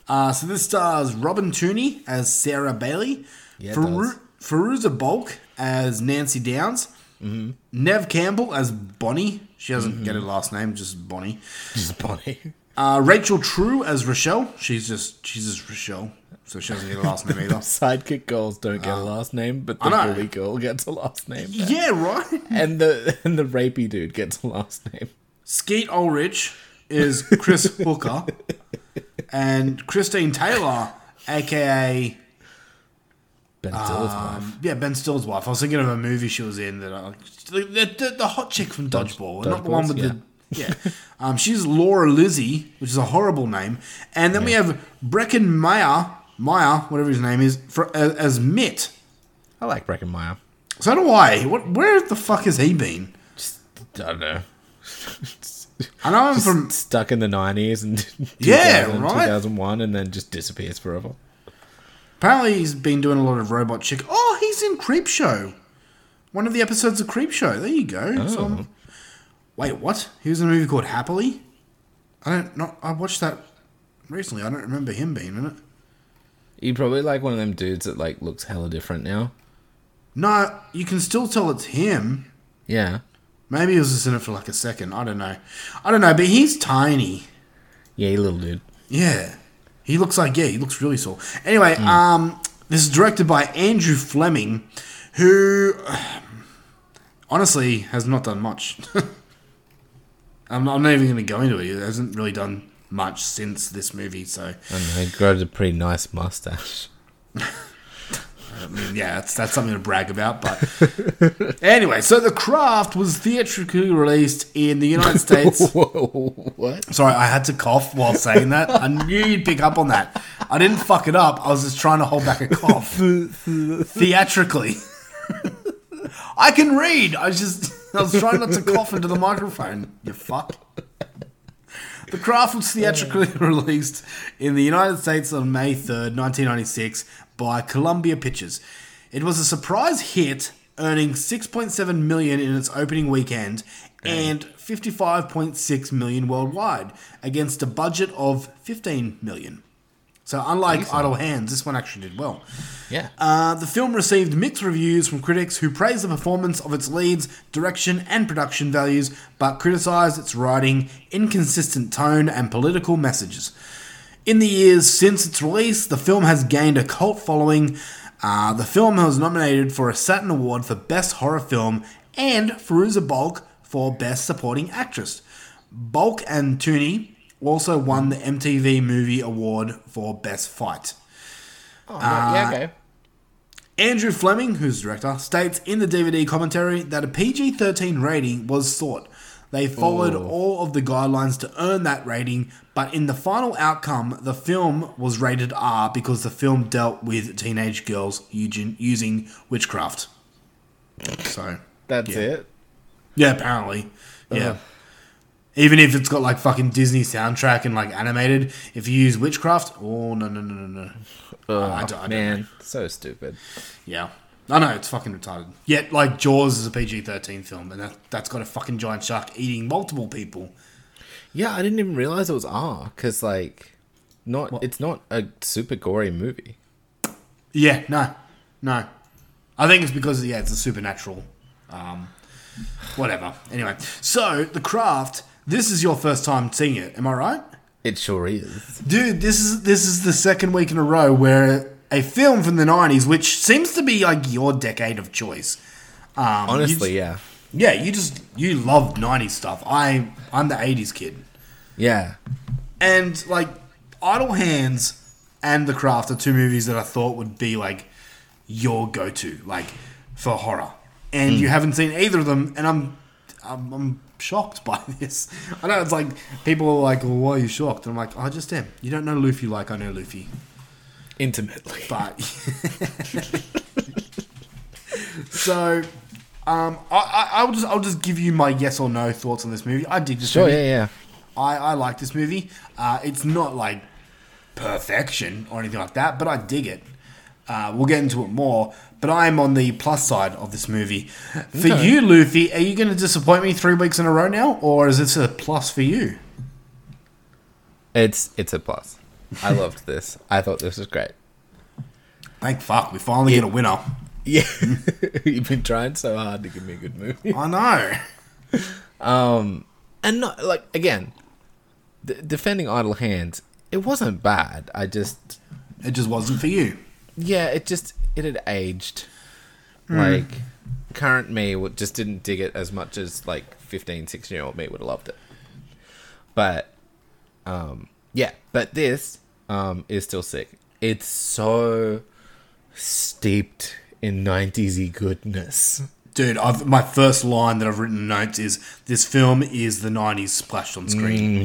Speaker 3: Uh, so this stars Robin Tunney as Sarah Bailey,
Speaker 4: Yeah, it
Speaker 3: Faru-
Speaker 4: does.
Speaker 3: Fairuza Balk as Nancy Downs,
Speaker 4: Mm-hmm.
Speaker 3: Neve Campbell as Bonnie. She doesn't get her last name, just Bonnie.
Speaker 4: Just Bonnie.
Speaker 3: Uh, Rachel True as Rochelle. She's just she's just Rochelle, so she doesn't get a last name either.
Speaker 4: Sidekick girls don't get a last name, but the
Speaker 3: Uh,
Speaker 4: bully girl gets a last name.
Speaker 3: Yeah, right.
Speaker 4: And the and the rapey dude gets a last name.
Speaker 3: Skeet Ulrich is Chris Hooker, and Christine Taylor, aka
Speaker 4: Ben Stiller's wife.
Speaker 3: Um, yeah, Ben Stiller's wife. I was thinking of a movie she was in that I, the, the, the hot chick from Dodgeball, not the one with the yeah. Um, she's Laura Lizzie, which is a horrible name, and then we have Breckin Meyer, Meyer, whatever his name is, for, as, as Mitt.
Speaker 4: I like Breckin Meyer.
Speaker 3: So do I. What? Where the fuck has he been?
Speaker 4: I don't know.
Speaker 3: I know him
Speaker 4: Just
Speaker 3: from
Speaker 4: stuck in the nineties and
Speaker 3: Yeah, right.
Speaker 4: 2001 and then just disappears forever.
Speaker 3: Apparently, he's been doing a lot of Robot Chicken. Oh, he's in Creep Show. One of the episodes of Creep Show. There you go. So I'm- oh. wait, what? He was in a movie called Happily. I don't. Not. I watched that recently. I don't remember him being in it.
Speaker 4: You probably like one of them dudes that like looks hella different now.
Speaker 3: No, you can still tell it's him.
Speaker 4: Yeah.
Speaker 3: Maybe he was just in it for like a second. I don't know. I don't know, but he's tiny.
Speaker 4: Yeah, little dude.
Speaker 3: Yeah. He looks like, yeah, he looks really small. Anyway, um, this is directed by Andrew Fleming, who honestly has not done much. I'm, I'm not even going to go into it. He hasn't really done much since this movie, so
Speaker 4: I he grows a pretty nice mustache.
Speaker 3: I mean, yeah, that's, that's something to brag about. But anyway, so The Craft was theatrically released in the United States.
Speaker 4: what?
Speaker 3: Sorry, I had to cough while saying that. I knew you'd pick up on that. I didn't fuck it up. I was just trying to hold back a cough. Theatrically. I can read. I was just I was trying not to cough into the microphone. You fuck. The Craft was theatrically released in the United States on May 3rd, 1996 by Columbia Pictures. It was a surprise hit, earning 6.7 million in its opening weekend and 55.6 million worldwide against a budget of 15 million. So unlike Idle Hands, this one actually did well.
Speaker 4: Yeah.
Speaker 3: Uh, the film received mixed reviews from critics who praised the performance of its leads, direction, and production values, but criticized its writing, inconsistent tone, and political messages. In the years since its release, the film has gained a cult following. Uh, the film was nominated for a Saturn Award for Best Horror Film and Fairuza Balk for Best Supporting Actress. Balk and Tunney also won the MTV Movie Award for Best Fight.
Speaker 4: Oh, yeah,
Speaker 3: Uh,
Speaker 4: okay.
Speaker 3: Andrew Fleming, who's the director, states in the DVD commentary that a PG 13 rating was sought. They followed
Speaker 4: Ooh.
Speaker 3: all of the guidelines to earn that rating, but in the final outcome, the film was rated R because the film dealt with teenage girls using, using witchcraft. So
Speaker 4: That's
Speaker 3: yeah.
Speaker 4: it.
Speaker 3: Yeah, apparently. Yeah.
Speaker 4: Ugh.
Speaker 3: Even if it's got like fucking Disney soundtrack and like animated, if you use witchcraft, oh no no no no no.
Speaker 4: Ugh,
Speaker 3: I don't- I don't
Speaker 4: man, so stupid.
Speaker 3: Yeah. I know it's fucking retarded. Yet, like Jaws is a PG thirteen film, and that that's got a fucking giant shark eating multiple people.
Speaker 4: Yeah, I didn't even realize it was R because like, not it's not a super gory movie.
Speaker 3: Yeah, no, no. I think it's because yeah, it's a supernatural. Um, whatever. Anyway, so the craft. This is your first time seeing it, am I right?
Speaker 4: It sure is.
Speaker 3: Dude, this is this is the second week in a row where a film from the '90s, which seems to be like your decade of choice. Um,
Speaker 4: Honestly,
Speaker 3: you-
Speaker 4: yeah,
Speaker 3: yeah. You just you love '90s stuff. I I'm the '80s kid,
Speaker 4: yeah.
Speaker 3: and like Idle Hands and The Craft are two movies that I thought would be like your go-to, like for horror. And
Speaker 4: Mm.
Speaker 3: you haven't seen either of them, and I'm I'm, I'm shocked by this. I know it's like people are like, "Well, why are you shocked?" And I'm like, "I just am. You don't know Luffy like I know Luffy."
Speaker 4: Intimately,
Speaker 3: but so um, I, I I'll just I'll just give you my yes or no thoughts on this movie. I dig this
Speaker 4: Sure,
Speaker 3: movie.
Speaker 4: yeah, yeah.
Speaker 3: I I like this movie. Uh, it's not like perfection or anything like that, but I dig it. Uh, we'll get into it more, but I'm on the plus side of this movie. For
Speaker 4: Okay.
Speaker 3: you, Luffy, are you going to disappoint me three weeks in a row now, or is this a plus for you?
Speaker 4: It's it's a plus. I loved this. I thought this was great.
Speaker 3: Thank fuck, we finally get a winner.
Speaker 4: Yeah, you've been trying so hard to give me a good movie.
Speaker 3: I know.
Speaker 4: Um, and not like again, d- defending Idle Hands. It wasn't bad. I just
Speaker 3: It just wasn't for you.
Speaker 4: yeah, it just it had aged.
Speaker 3: Hmm.
Speaker 4: Like current me would just didn't dig it as much as like 15, 16 year old me would have loved it. But um yeah, but this um is still sick. It's so steeped in 90s goodness.
Speaker 3: Dude, I've, my first line that I've written in notes is this film is the 90s splashed on screen.
Speaker 4: Mm,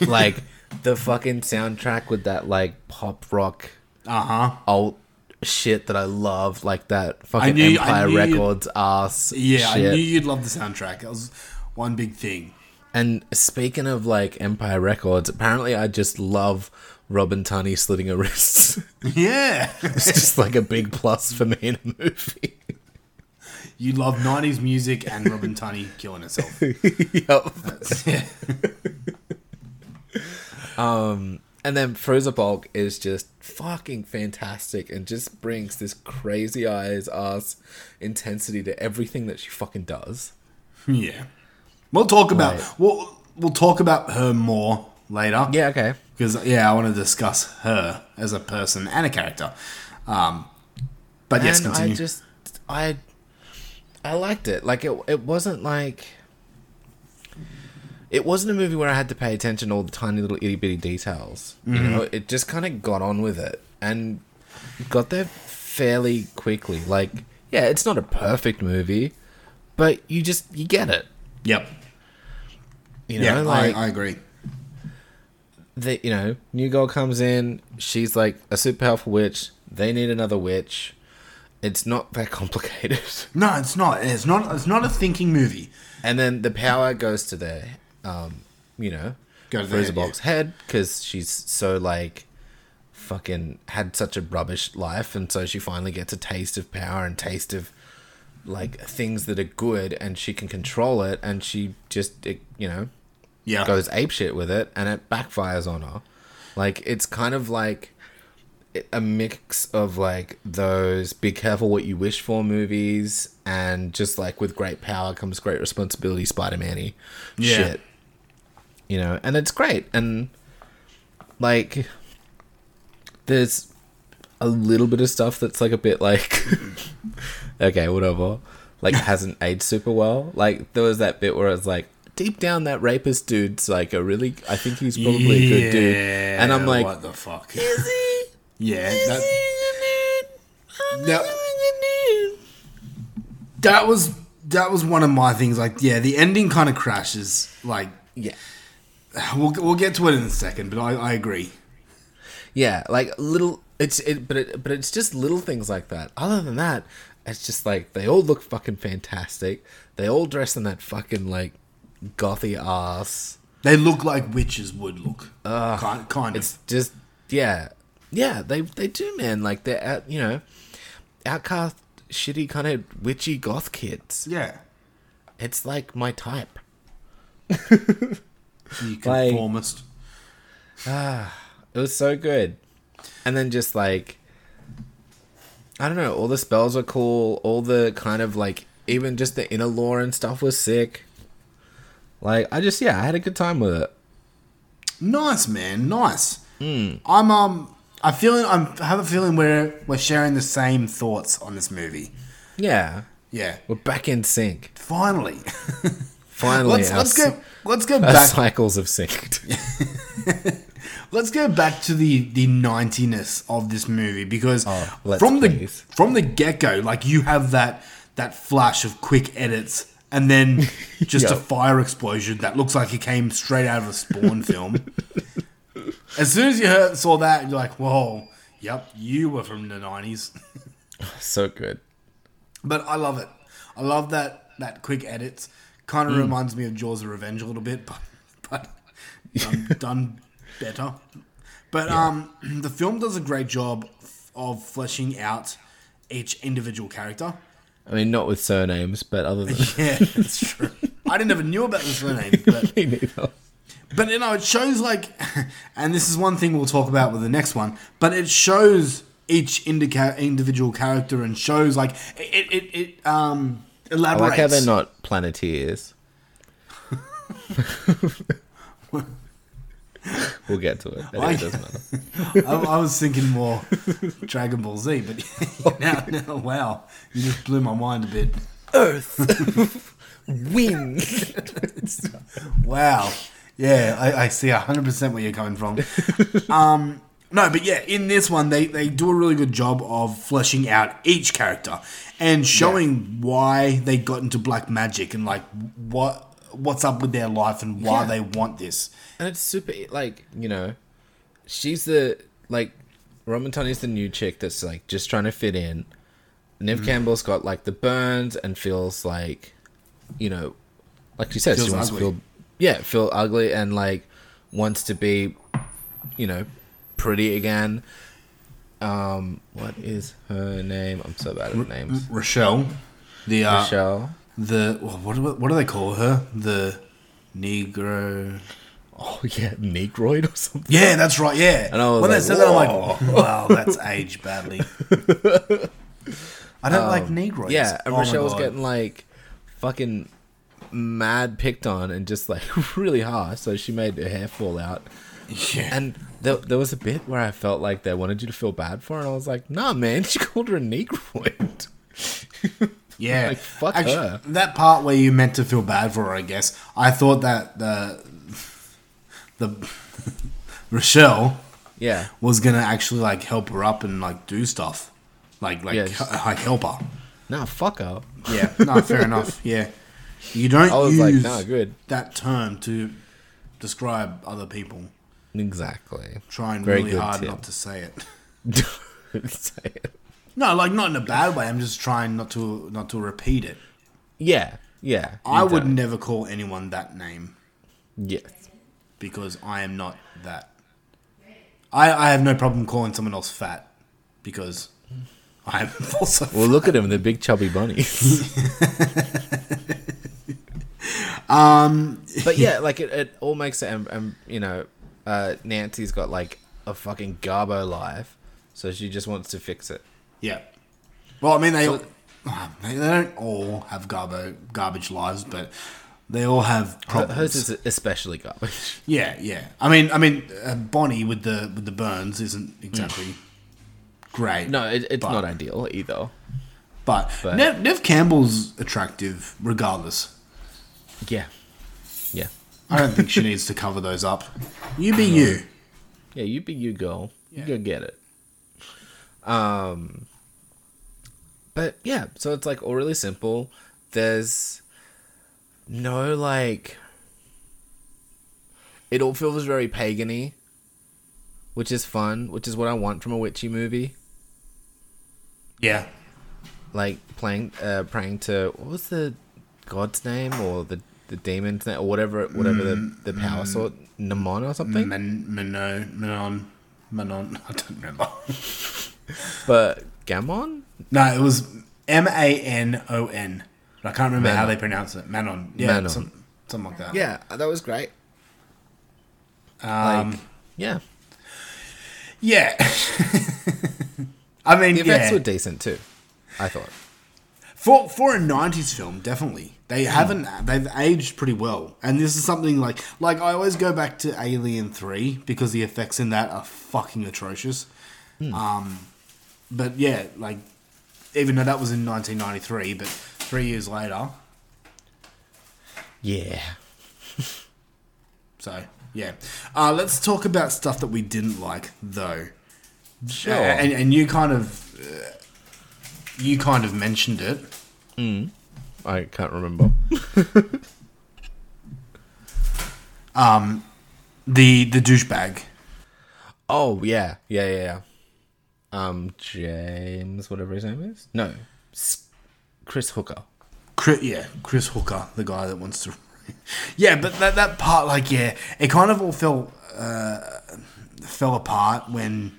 Speaker 4: like the fucking soundtrack with that like pop rock
Speaker 3: Uh huh.
Speaker 4: Shit that I love, like that fucking
Speaker 3: knew-
Speaker 4: Empire Records ass.
Speaker 3: Yeah,
Speaker 4: shit.
Speaker 3: I knew you'd love the soundtrack. That was one big thing.
Speaker 4: And speaking of like Empire Records, apparently I just love Robin Tunney slitting her wrists.
Speaker 3: Yeah.
Speaker 4: it's just like a big plus for me in a movie.
Speaker 3: You love 90s music and Robin Tunney killing herself.
Speaker 4: yep.
Speaker 3: That's- yeah.
Speaker 4: Um, and then Fairuza Balk is just fucking fantastic and just brings this crazy eyes ass intensity to everything that she fucking does.
Speaker 3: Yeah. We'll talk about
Speaker 4: Right.
Speaker 3: we'll we'll talk about her more later.
Speaker 4: Yeah, okay.
Speaker 3: Because yeah, I want to discuss her as a person and a character. Um, but yes, continue.
Speaker 4: I just I I liked it. Like it it wasn't like it wasn't a movie where I had to pay attention to all the tiny little itty bitty details. You
Speaker 3: Mhm.
Speaker 4: know, it just kind of got on with it and got there fairly quickly. Like, yeah, it's not a perfect movie, but you just you get it.
Speaker 3: Yep.
Speaker 4: You know,
Speaker 3: yeah,
Speaker 4: like
Speaker 3: I, I agree.
Speaker 4: the you know, new girl comes in, she's like a super powerful witch. They need another witch. It's not that complicated.
Speaker 3: No, it's not. It's not. It's not a thinking movie.
Speaker 4: And then the power goes to the, um, you know,
Speaker 3: Go to the
Speaker 4: Rosa
Speaker 3: head,
Speaker 4: Bulk's head because she's so like, fucking had such a rubbish life, and so she finally gets a taste of power and taste of like things that are good, and she can control it, and she just, it, you know,
Speaker 3: Yeah.
Speaker 4: goes apeshit with it, and it backfires on her. Like it's kind of like a mix of like those be careful what you wish for movies and just like with great power comes great responsibility spider-man
Speaker 3: Yeah.
Speaker 4: shit you know and it's great and like there's a little bit of stuff that's like a bit like okay whatever like hasn't aged super well like there was that bit where it's like deep down that rapist dude's like a really i think he's probably a good dude and i'm like
Speaker 3: what the fuck? Is he? Yeah. That, that, that was that was one of my things. Like, yeah, the ending kind of crashes. Like,
Speaker 4: yeah,
Speaker 3: we'll we'll get to it in a second, but I, I agree.
Speaker 4: Yeah, like little. It's it, but it, but it's just little things like that. Other than that, it's just like they all look fucking fantastic. They all dress in that fucking like gothy ass.
Speaker 3: They look like witches would look.
Speaker 4: Ugh.
Speaker 3: kind, kind of.
Speaker 4: It's just yeah, yeah. They they do, man. Like they're out, you know, outcast, shitty kind of witchy goth kids.
Speaker 3: Yeah.
Speaker 4: It's like my type.
Speaker 3: You
Speaker 4: Like-
Speaker 3: conformist.
Speaker 4: Ah, it was so good. And then just like I don't know, all the spells were cool, all the kind of like even just the inner lore and stuff was sick. Like I just yeah, I had a good time with it.
Speaker 3: Nice, man. Nice.
Speaker 4: Hmm.
Speaker 3: I'm um. I feeling. I'm, I have a feeling we're we're sharing the same thoughts on this movie.
Speaker 4: Yeah.
Speaker 3: Yeah.
Speaker 4: We're back in sync.
Speaker 3: Finally.
Speaker 4: Finally,
Speaker 3: let's
Speaker 4: our
Speaker 3: let's go. Let's go back.
Speaker 4: cycles have synced.
Speaker 3: Let's go back to the the ninetiness of this movie because
Speaker 4: Oh,
Speaker 3: from
Speaker 4: please.
Speaker 3: the from the get go, like you have that that flash of quick edits and then just a fire explosion that looks like it came straight out of a Spawn film. As soon as you heard, saw that, you're like, "Whoa, yep, you were from the '90s."
Speaker 4: so good.
Speaker 3: But I love it. I love that that quick edits. Kind of
Speaker 4: Mm.
Speaker 3: reminds me of Jaws of Revenge a little bit, but but done, done better. But um, the film does a great job of fleshing out each individual character.
Speaker 4: I mean, not with surnames, but other than
Speaker 3: Yeah, that's true. I didn't ever knew about the surname, but
Speaker 4: me neither.
Speaker 3: but you know, it shows like, and this is one thing we'll talk about with the next one. But it shows each indica- individual character and shows like it it, it um
Speaker 4: I like how they're not planeteers. we'll get to it. It doesn't matter.
Speaker 3: I, I was thinking more Dragon Ball Z, but now, now, wow, you just blew my mind a bit.
Speaker 4: Earth, wind.
Speaker 3: wow, yeah, I, I see hundred percent where you're coming from. Um, no, but yeah, in this one, they they do a really good job of fleshing out each character and showing why they got into black magic and like what what's up with their life and why
Speaker 4: Yeah.
Speaker 3: they want this.
Speaker 4: And it's super like you know, she's the like Robin Tunney's the new chick that's like just trying to fit in. Neve
Speaker 3: Mm.
Speaker 4: Campbell's got like the burns and feels like, you know, like she says,
Speaker 3: Feels
Speaker 4: she wants
Speaker 3: ugly.
Speaker 4: to feel yeah, feel ugly and like wants to be, you know, pretty again. Um, what is her name? I'm so bad at names.
Speaker 3: Rochelle, the uh,
Speaker 4: Rochelle.
Speaker 3: the what do, what do they call her? The Negro.
Speaker 4: Oh yeah, Negroid or something.
Speaker 3: Yeah, that's right. Yeah.
Speaker 4: And I was
Speaker 3: when
Speaker 4: like,
Speaker 3: they said that, I'm like, wow, that's aged badly. I don't like
Speaker 4: Um,
Speaker 3: Negroids.
Speaker 4: Yeah, and
Speaker 3: Oh
Speaker 4: Rochelle's getting like fucking mad picked on and just like really harsh. So she made her hair fall out.
Speaker 3: Yeah.
Speaker 4: And there, there was a bit where I felt like they wanted you to feel bad for her, and I was like, nah, man, she called her a Negroid.
Speaker 3: Yeah,
Speaker 4: Like, fuck
Speaker 3: Actually,
Speaker 4: her.
Speaker 3: That part where you meant to feel bad for her, I guess. I thought that the the Rochelle,
Speaker 4: Yeah.
Speaker 3: was gonna actually like help her up and like do stuff, like like
Speaker 4: Yeah, just-
Speaker 3: like help her.
Speaker 4: Nah, fuck her.
Speaker 3: Yeah, no, fair enough. Yeah, you don't
Speaker 4: I was
Speaker 3: use
Speaker 4: like, nah, good.
Speaker 3: that term to describe other people.
Speaker 4: Exactly.
Speaker 3: Trying
Speaker 4: Very
Speaker 3: really hard
Speaker 4: Tim.
Speaker 3: not to say it.
Speaker 4: Say it.
Speaker 3: No, like not in a bad way. I'm just trying not to not to repeat it.
Speaker 4: Yeah, yeah.
Speaker 3: I would
Speaker 4: don't.
Speaker 3: never call anyone that name
Speaker 4: Yes.
Speaker 3: because I am not that. I I have no problem calling someone else fat because I'm also.
Speaker 4: Well, look at him, the big chubby bunny.
Speaker 3: um,
Speaker 4: but yeah, like it, it all makes it, And, and you know, uh, Nancy's got like a fucking garbo life, so she just wants to fix it.
Speaker 3: Yeah. Well, I mean, they all, they, they don't all have garbo, garbage lives, but they all have problems.
Speaker 4: Hers is especially garbage.
Speaker 3: yeah, yeah. I mean, I mean, uh, Bonnie with the with the burns isn't exactly great.
Speaker 4: No, it, it's
Speaker 3: but-
Speaker 4: not ideal either.
Speaker 3: But,
Speaker 4: But-
Speaker 3: Neve, Neve Campbell's attractive, regardless.
Speaker 4: Yeah, yeah,
Speaker 3: I don't think she needs to cover those up. You be you.
Speaker 4: yeah. You be you, girl.
Speaker 3: Yeah.
Speaker 4: You go get it. Um, but yeah, so it's like all really simple. There's no like. It all feels very pagany, which is fun, which is what I want from a witchy movie.
Speaker 3: Yeah.
Speaker 4: like playing, uh, praying to what was the god's name or the the demon's name or whatever, whatever the the power
Speaker 3: mm,
Speaker 4: sword, Namon or something.
Speaker 3: Man, Manon, Manon, Manon. I don't remember.
Speaker 4: But Gammon?
Speaker 3: No, it was M A N O N. I can't remember how they pronounce it. Manon. Yeah,
Speaker 4: Manon.
Speaker 3: Some, something like that.
Speaker 4: Yeah, that was great.
Speaker 3: Um,
Speaker 4: Like, yeah,
Speaker 3: yeah. I mean,
Speaker 4: the effects
Speaker 3: yeah.
Speaker 4: were decent too. I thought.
Speaker 3: For for a '90s film, definitely they haven't. They've aged pretty well, and this is something like like I always go back to Alien Three because the effects in that are fucking atrocious. Um, but yeah, like even though that was in 1993, but three years later,
Speaker 4: Yeah.
Speaker 3: so yeah. Uh, let's talk about stuff that we didn't like, though.
Speaker 4: Sure.
Speaker 3: Uh, and and you kind of uh, you kind of mentioned it.
Speaker 4: Mm. I can't remember.
Speaker 3: Um, the the douchebag.
Speaker 4: Oh yeah, yeah, yeah, yeah. Um, James, whatever his name is. No, S- Chris Hooker.
Speaker 3: Chris, yeah, Chris Hooker, the guy that wants to. yeah, but that that part, like, yeah, it kind of all fell uh, fell apart when,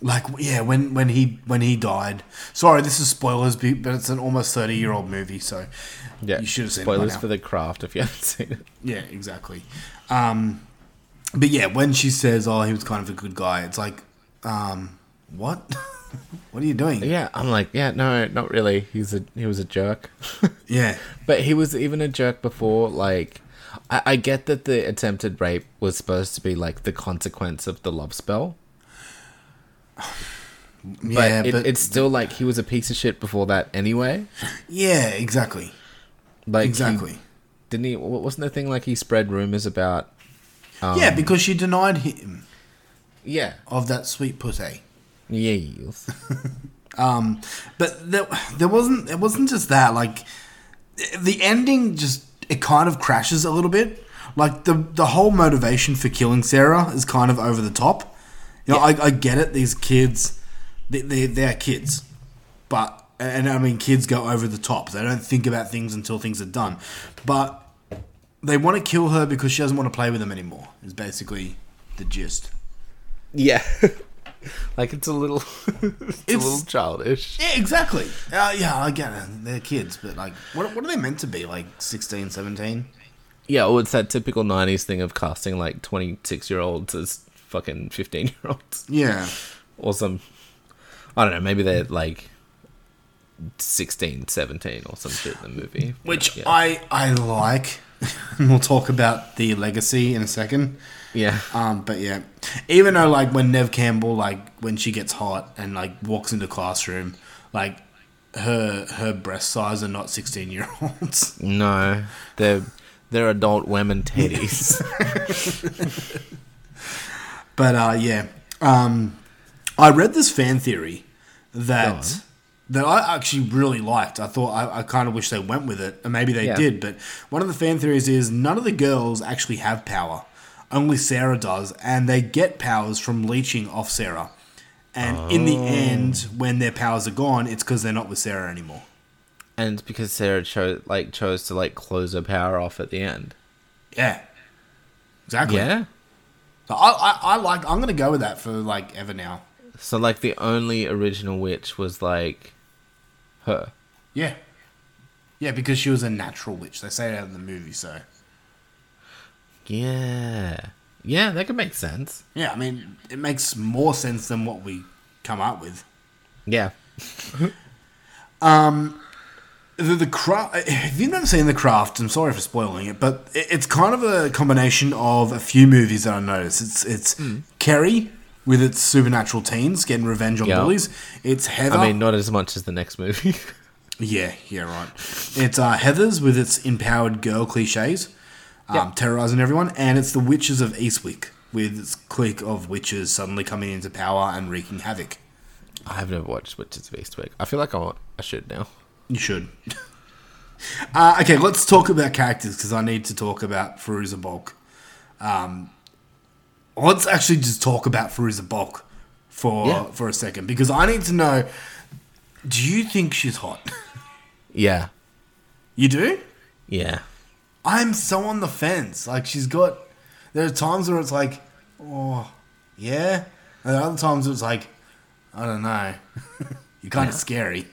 Speaker 3: like, yeah, when when he when he died. Sorry, this is spoilers, but it's an almost thirty year old movie, so
Speaker 4: Yeah,
Speaker 3: you should have seen
Speaker 4: spoilers for the craft if you haven't seen it.
Speaker 3: Yeah, exactly. Um, but yeah, when she says, "Oh, he was kind of a good guy," it's like, um, what? what are you doing?
Speaker 4: Yeah, I'm like, yeah, no, not really. He's a he was a jerk.
Speaker 3: Yeah.
Speaker 4: but he was even a jerk before. Like, I, I get that the attempted rape was supposed to be like the consequence of the love spell. But,
Speaker 3: Yeah,
Speaker 4: it,
Speaker 3: but-
Speaker 4: it's still like he was a piece of shit before that anyway.
Speaker 3: Yeah, exactly.
Speaker 4: Like he-
Speaker 3: Exactly.
Speaker 4: didn't he? Wasn't the thing like he spread rumors about? Um,
Speaker 3: yeah, because she denied him.
Speaker 4: Yeah.
Speaker 3: Of that sweet pussy.
Speaker 4: Yes.
Speaker 3: Um, but there, there wasn't. It wasn't just that. Like the ending, just it kind of crashes a little bit. Like the the whole motivation for killing Sarah is kind of over the top. You know, I, I get it. These kids, they, they they're kids, but and I mean kids go over the top. They don't think about things until things are done. But they want to kill her because she doesn't want to play with them anymore. Is basically the gist.
Speaker 4: Yeah. like it's a little, it's, a little childish.
Speaker 3: Yeah, exactly. Uh, yeah, I get it. They're kids, but like, what, what are they meant to be? Like 16, 17?
Speaker 4: Yeah, well, it's that typical '90s thing of casting like 26 year olds as fucking 15 year olds.
Speaker 3: Yeah.
Speaker 4: Or some, I don't know. Maybe they're like 16, 17 or some shit in the movie.
Speaker 3: Which
Speaker 4: Yeah.
Speaker 3: I I like. and we'll talk about the legacy in a second.
Speaker 4: Yeah.
Speaker 3: Um, but yeah, even though like when Neve Campbell like when she gets hot and like walks into classroom, like her her breast size are not sixteen year olds.
Speaker 4: No, they're they're adult women titties.
Speaker 3: But uh, yeah, um, I read this fan theory that that I actually really liked. I thought I, I kind of wish they went with it, and maybe they
Speaker 4: Yeah.
Speaker 3: did. But one of the fan theories is none of the girls actually have power. Only Sarah does, and they get powers from leeching off Sarah. And in the
Speaker 4: Oh.
Speaker 3: end, when their powers are gone, it's because they're not with Sarah anymore.
Speaker 4: and it's because Sarah chose like chose to like close her power off at the end.
Speaker 3: Yeah, exactly.
Speaker 4: Yeah.
Speaker 3: So I, I, I like. I'm gonna go with that for like ever now.
Speaker 4: So like the only original witch was like her.
Speaker 3: Yeah, yeah, because she was a natural witch. They say that in the movie, so.
Speaker 4: Yeah. Yeah, that could make sense.
Speaker 3: Yeah, I mean, it makes more sense than what we come up with.
Speaker 4: Yeah.
Speaker 3: Um, the, the craft. If you've never seen the craft, I'm sorry for spoiling it, but it, it's kind of a combination of a few movies that I noticed. It's it's Carrie with its supernatural teens getting revenge on
Speaker 4: Yeah.
Speaker 3: bullies. It's Heather.
Speaker 4: I mean, not as much as the next movie.
Speaker 3: Yeah, yeah, right. It's uh, Heathers with its empowered girl cliches, um,
Speaker 4: Yeah.
Speaker 3: terrorizing everyone, and it's the Witches of Eastwick with its clique of witches suddenly coming into power and wreaking havoc.
Speaker 4: I have never watched Witches of Eastwick. I feel like I want, I should now.
Speaker 3: You should. uh, okay, let's talk about characters because I need to talk about Fairuza Balk. Um, let's actually just talk about Fairuza Balk for
Speaker 4: Yeah.
Speaker 3: for a second because I need to know Do you think she's hot?
Speaker 4: Yeah.
Speaker 3: You do?
Speaker 4: Yeah.
Speaker 3: I'm so on the fence. Like she's got. There are times where it's like, oh, yeah, and other times it's like, I don't know. You're kind of scary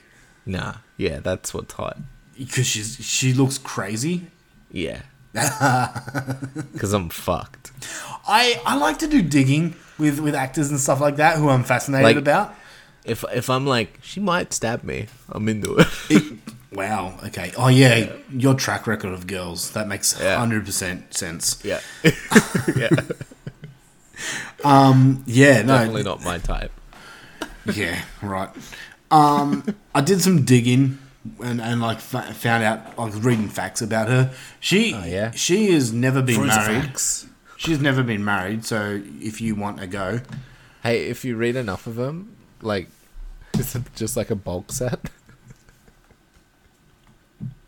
Speaker 4: Nah. Yeah, that's what's hot.
Speaker 3: because she's she looks crazy.
Speaker 4: Yeah. Because I'm fucked.
Speaker 3: I I like to do digging with with actors and stuff like that who I'm fascinated
Speaker 4: Like-
Speaker 3: about.
Speaker 4: If if I'm like she might stab me, I'm into it.
Speaker 3: Wow. Okay. Oh yeah, your track record of girls that makes
Speaker 4: Yeah.
Speaker 3: hundred percent sense.
Speaker 4: yeah. yeah.
Speaker 3: Um. Yeah. No.
Speaker 4: Definitely not my type.
Speaker 3: Yeah, right. Um, I did some digging and, and like fa- found out, like reading facts about her. She,
Speaker 4: Oh, yeah?
Speaker 3: she has never been
Speaker 4: Fruits
Speaker 3: married.
Speaker 4: facts.
Speaker 3: She's never been married. So if you want a go,
Speaker 4: Hey, if you read enough of them, like, is it just like a bulk set?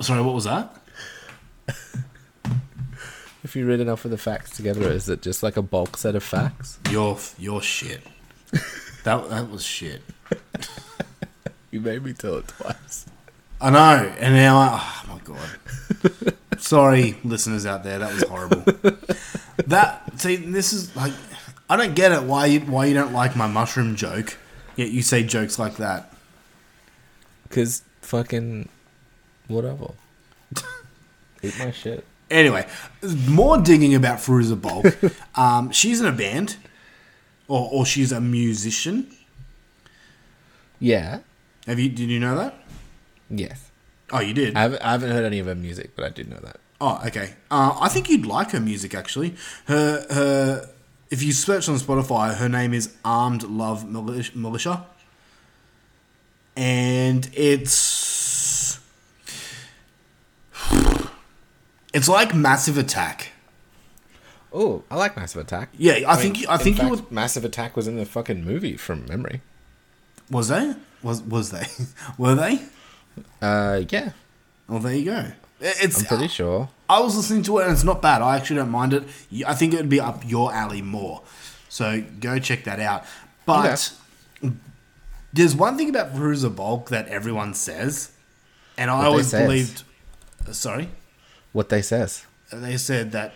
Speaker 3: sorry, what was that?
Speaker 4: If you read enough of the facts together, is it just like a bulk set of facts?
Speaker 3: Your your shit. that that was shit.
Speaker 4: You made me tell it twice.
Speaker 3: I know, and now I, oh my god. Sorry, listeners out there, that was horrible. that see, this is like, I don't get it. Why you why you don't like my mushroom joke? Yet you say jokes like that.
Speaker 4: Because fucking whatever. Eat my shit.
Speaker 3: Anyway, more digging about Fairuza Balk. um, she's in a band, or or she's a musician.
Speaker 4: Yeah.
Speaker 3: Have you? Did you know that?
Speaker 4: Yes.
Speaker 3: Oh, you did.
Speaker 4: I haven't, I haven't heard any of her music, but I did know that.
Speaker 3: Oh, okay. Uh, I think you'd like her music actually. Her her. If you search on Spotify, her name is Armed Love Militia, and it's it's like Massive Attack.
Speaker 4: Oh, I like Massive Attack.
Speaker 3: Yeah, I think- I
Speaker 4: in
Speaker 3: think you would-
Speaker 4: Massive Attack was in the fucking movie from memory.
Speaker 3: Was they? Was was they? Were they?
Speaker 4: Uh, yeah.
Speaker 3: Well, there you go. It's
Speaker 4: I'm pretty sure.
Speaker 3: I was listening to it and it's not bad. I actually don't mind it. I think it would be up your alley more. So go check that out. But there's one thing about Fairuza Balk that everyone says, and I
Speaker 4: What
Speaker 3: always believed. uh, Sorry,
Speaker 4: What they says.
Speaker 3: they said that.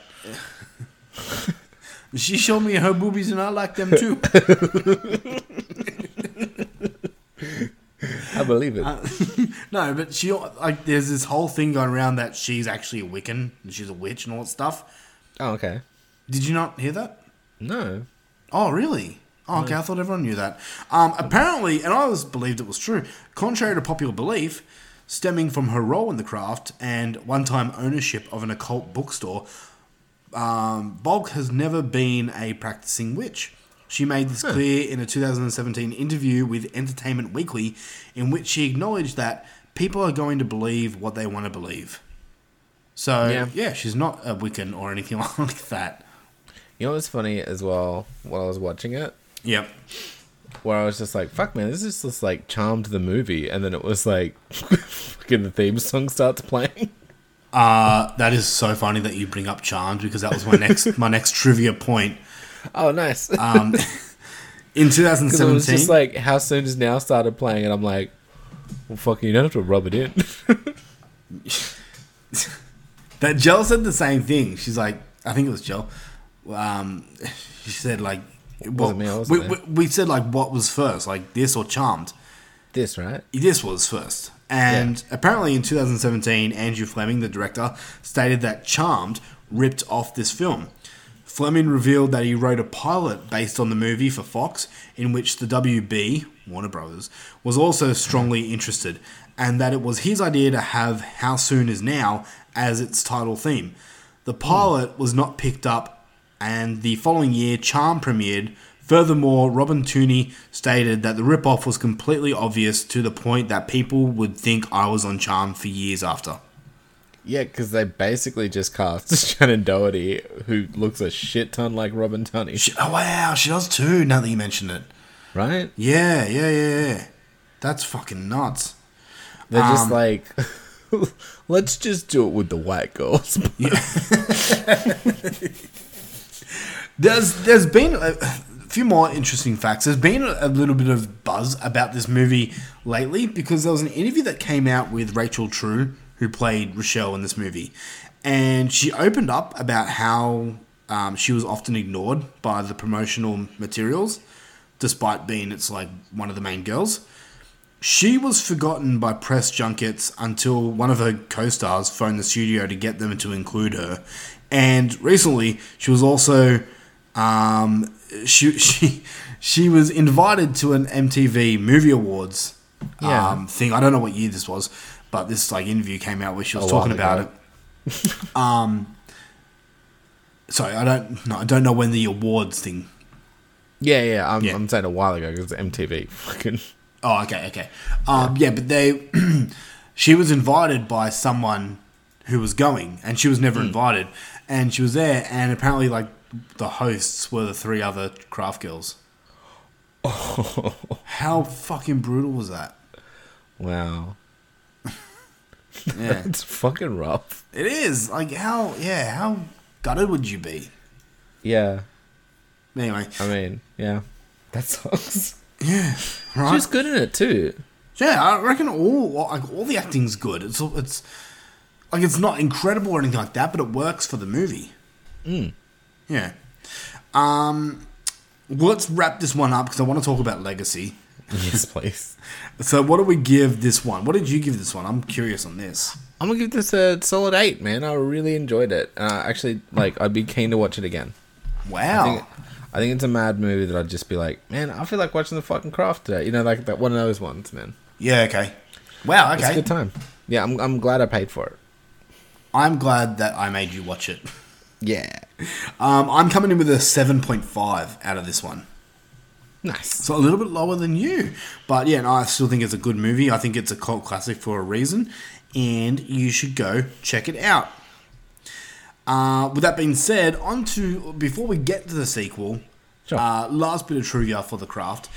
Speaker 3: she showed me her boobies and I like them too.
Speaker 4: I believe it.
Speaker 3: Uh, no, but she like there's this whole thing going around that she's actually a Wiccan and she's a witch and all that stuff.
Speaker 4: oh, okay.
Speaker 3: Did you not hear that?
Speaker 4: No.
Speaker 3: Oh, really? Oh, okay. I thought everyone knew that. Um, apparently, and I always believed it was true. Contrary to popular belief, stemming from her role in the craft and one-time ownership of an occult bookstore, um, Balk has never been a practicing witch. She made this clear in a 2017 interview with Entertainment Weekly, in which she acknowledged that people are going to believe what they want to believe. So,
Speaker 4: Yeah.
Speaker 3: yeah, she's not a Wiccan or anything like that.
Speaker 4: You know what's funny as well while I was watching it?
Speaker 3: Yep.
Speaker 4: Where I was just like, fuck man, this is just like Charmed the movie. And then it was like, fucking the theme song starts playing.
Speaker 3: Uh, that is so funny that you bring up Charmed because that was my next my next trivia point.
Speaker 4: Oh, nice.
Speaker 3: Um, in
Speaker 4: Because it was
Speaker 3: 2017,
Speaker 4: just like, how soon as now started playing? And I'm like, well, fucking, you don't have to rub it in.
Speaker 3: that Jill said the same thing. She's like, I think it was Jill. Um, she said like,
Speaker 4: It wasn't me,
Speaker 3: we, we, we said like, what was first, like this or Charmed?
Speaker 4: this, right?
Speaker 3: This was first. And apparently in 2017, Andrew Fleming, the director, stated that Charmed ripped off this film. Fleming revealed that he wrote a pilot based on the movie for Fox, in which the WB, Warner Brothers, was also strongly interested, and that it was his idea to have How Soon Is Now as its title theme. The hmm. pilot was not picked up, and the following year, Charm premiered. Furthermore, Robin Tunney stated that the ripoff was completely obvious to the point that people would think I was on Charm for years after.
Speaker 4: Yeah, because they basically just cast Shannen Doherty, who looks a shit ton like Robin Tunney.
Speaker 3: She- oh wow, she does too. Now that you mention it,
Speaker 4: Right?
Speaker 3: yeah, yeah, yeah, yeah. That's fucking nuts.
Speaker 4: They're just
Speaker 3: Um,
Speaker 4: like, let's just do it with the white girls.
Speaker 3: There's there's been a few more interesting facts. There's been a little bit of buzz about this movie lately because there was an interview that came out with Rachel True, who played Rochelle in this movie, and she opened up about how um, she was often ignored by the promotional materials, despite being it's like one of the main girls. She was forgotten by press junkets until one of her co-stars phoned the studio to get them to include her. And recently, she was also um, she she she was invited to an MTV Movie Awards
Speaker 4: Yeah.
Speaker 3: um, thing. I don't know what year this was, but this like interview came out where she was talking about
Speaker 4: ago.
Speaker 3: it. um, sorry, I don't no, I don't know when the awards thing.
Speaker 4: Yeah, yeah. I'm,
Speaker 3: Yeah.
Speaker 4: I'm saying a while ago because MTV fucking.
Speaker 3: Oh, okay, okay. Um, yeah, but they, she was invited by someone who was going, and she was never invited, and she was there, and apparently, like the hosts were the three other craft girls. Oh. How fucking brutal was that?
Speaker 4: Wow.
Speaker 3: Yeah,
Speaker 4: It's fucking rough.
Speaker 3: it is. Like how? Yeah, how gutted would you be?
Speaker 4: Yeah.
Speaker 3: Anyway,
Speaker 4: I mean, yeah. That sucks.
Speaker 3: yeah, right.
Speaker 4: She's good in it too.
Speaker 3: Yeah, I reckon all like all the acting's good. It's it's like it's not incredible or anything like that, but it works for the movie.
Speaker 4: Mm.
Speaker 3: Yeah. Um. Well, let's wrap this one up because I want to talk about legacy.
Speaker 4: Yes, please.
Speaker 3: So, what do we give this one? What did you give this one? I'm curious on this.
Speaker 4: I'm gonna give this a solid eight, man. I really enjoyed it. Uh, actually, like, I'd be keen to watch it again.
Speaker 3: Wow.
Speaker 4: I think, I think it's a mad movie that I'd just be like, man, I feel like watching the fucking craft today. You know, like that one of those ones, man.
Speaker 3: Yeah. Okay. Wow.
Speaker 4: It's a
Speaker 3: Okay.
Speaker 4: good time. Yeah, I'm, I'm glad I paid for it.
Speaker 3: I'm glad that I made you watch it.
Speaker 4: Yeah.
Speaker 3: Um, I'm coming in with a 7.5 out of this one.
Speaker 4: Nice.
Speaker 3: So a little bit lower than you. But yeah, no, I still think it's a good movie. I think it's a cult classic for a reason. And you should go check it out. Uh, with that being said, on to before we get to the sequel, uh, last bit of trivia for the craft.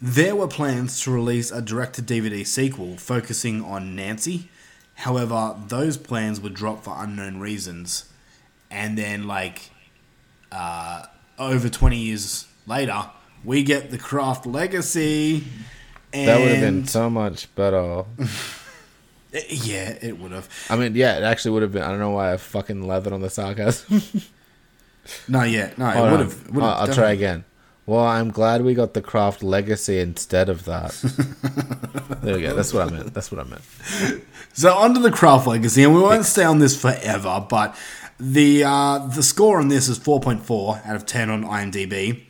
Speaker 3: There were plans to release a direct to DVD sequel focusing on Nancy. However, those plans were dropped for unknown reasons. And then, like, uh, over 20 years later, we get the Craft Legacy. And
Speaker 4: That would have been so much better.
Speaker 3: Yeah, it would have.
Speaker 4: I mean, yeah, it actually would have been. I don't know why I fucking leathered on the sarcasm.
Speaker 3: No, yeah, no,
Speaker 4: Hold
Speaker 3: it would have.
Speaker 4: I'll, I'll try again. Well, I'm glad we got the craft legacy instead of that. there we go. That's what I meant. That's what I meant.
Speaker 3: So onto the Craft Legacy, and we won't stay on this forever, but the uh, the score on this is 4.4 out of 10 on IMDb.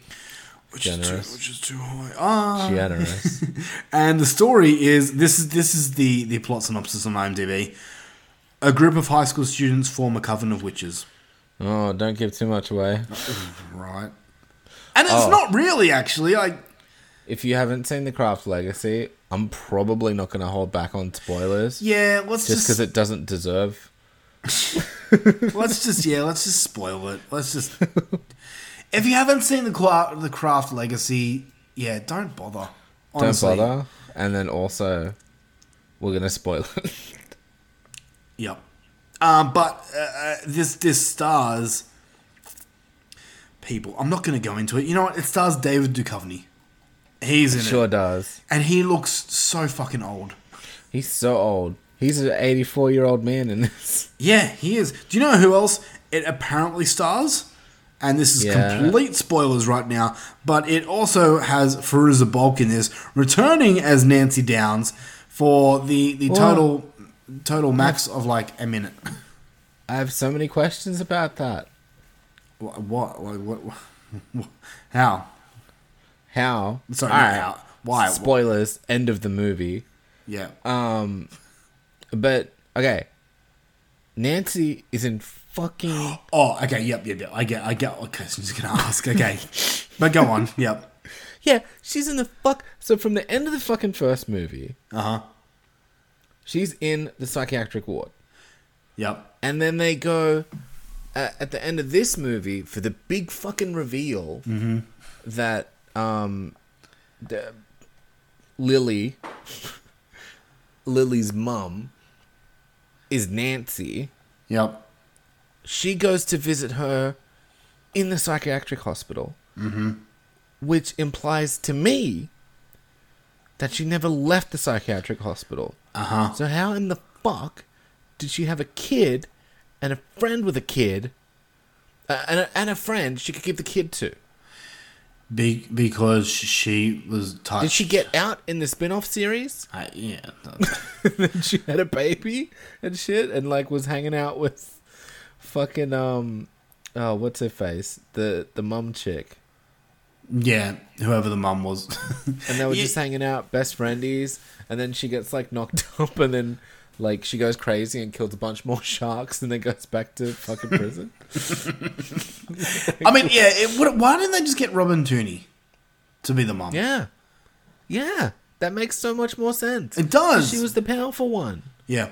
Speaker 3: Which is, too,
Speaker 4: Generous.
Speaker 3: which is too high. Ah.
Speaker 4: Generous.
Speaker 3: and the story is this is this is the the plot synopsis on IMDb. A group of high school students form a coven of witches.
Speaker 4: Oh, don't give too much away.
Speaker 3: Right. And it's
Speaker 4: Oh.
Speaker 3: not really actually like
Speaker 4: If you haven't seen the craft legacy, I'm probably not going to hold back on spoilers.
Speaker 3: Yeah, let's
Speaker 4: just
Speaker 3: just-
Speaker 4: because it doesn't deserve.
Speaker 3: let's just yeah, let's just spoil it. Let's just if you haven't seen the Cla- the Craft Legacy, yeah, don't bother. Honestly.
Speaker 4: Don't bother. And then also, we're going to spoil it.
Speaker 3: Yep. Um, but uh, uh, this this stars people. I'm not going to go into it. You know what? It stars David Duchovny. He's in
Speaker 4: It sure
Speaker 3: it,
Speaker 4: does.
Speaker 3: and he looks so fucking old.
Speaker 4: He's so old. He's an 84 year old man in this.
Speaker 3: Yeah, he is. Do you know who else it apparently stars? And this is
Speaker 4: Yeah.
Speaker 3: complete spoilers right now, but it also has Fairuza Balk in this, returning as Nancy Downs for the the
Speaker 4: What?
Speaker 3: total total max of like a minute.
Speaker 4: I have so many questions about that.
Speaker 3: What? What? Like, what, what how?
Speaker 4: How?
Speaker 3: Sorry,
Speaker 4: All right.
Speaker 3: how. Why?
Speaker 4: Spoilers. End of the movie.
Speaker 3: Yeah.
Speaker 4: Um, but okay. Nancy is in fucking.
Speaker 3: Oh, okay. Yep, yep, yep. I get. I get. Okay, so I'm just gonna ask. Okay, but go on. Yep.
Speaker 4: Yeah, she's in the fuck. So from the end of the fucking first movie,
Speaker 3: Uh huh.
Speaker 4: she's in the psychiatric ward.
Speaker 3: Yep.
Speaker 4: And then they go uh, at the end of this movie for the big fucking reveal
Speaker 3: Mhm.
Speaker 4: that um the Lily Lily's mum is Nancy.
Speaker 3: Yep.
Speaker 4: She goes to visit her in the psychiatric hospital.
Speaker 3: Mm-hmm.
Speaker 4: which implies to me that she never left the psychiatric hospital.
Speaker 3: Uh huh.
Speaker 4: So how in the fuck did she have a kid and a friend with a kid uh, and, a, and a friend she could give the kid to?
Speaker 3: Be- because she was touched.
Speaker 4: Did she get out in the spin-off series?
Speaker 3: Uh, yeah.
Speaker 4: she had a baby and shit and like was hanging out with fucking um oh what's her face the the mum chick
Speaker 3: yeah, whoever the mum was.
Speaker 4: and they were just hanging out best friendies and then she gets like knocked up and then like she goes crazy and kills a bunch more sharks and then goes back to fucking prison
Speaker 3: I mean, yeah. It, what, why didn't they just get Robin Tunney to be the mum?
Speaker 4: yeah yeah that makes so much more sense
Speaker 3: It does.
Speaker 4: she was the powerful one
Speaker 3: Yeah.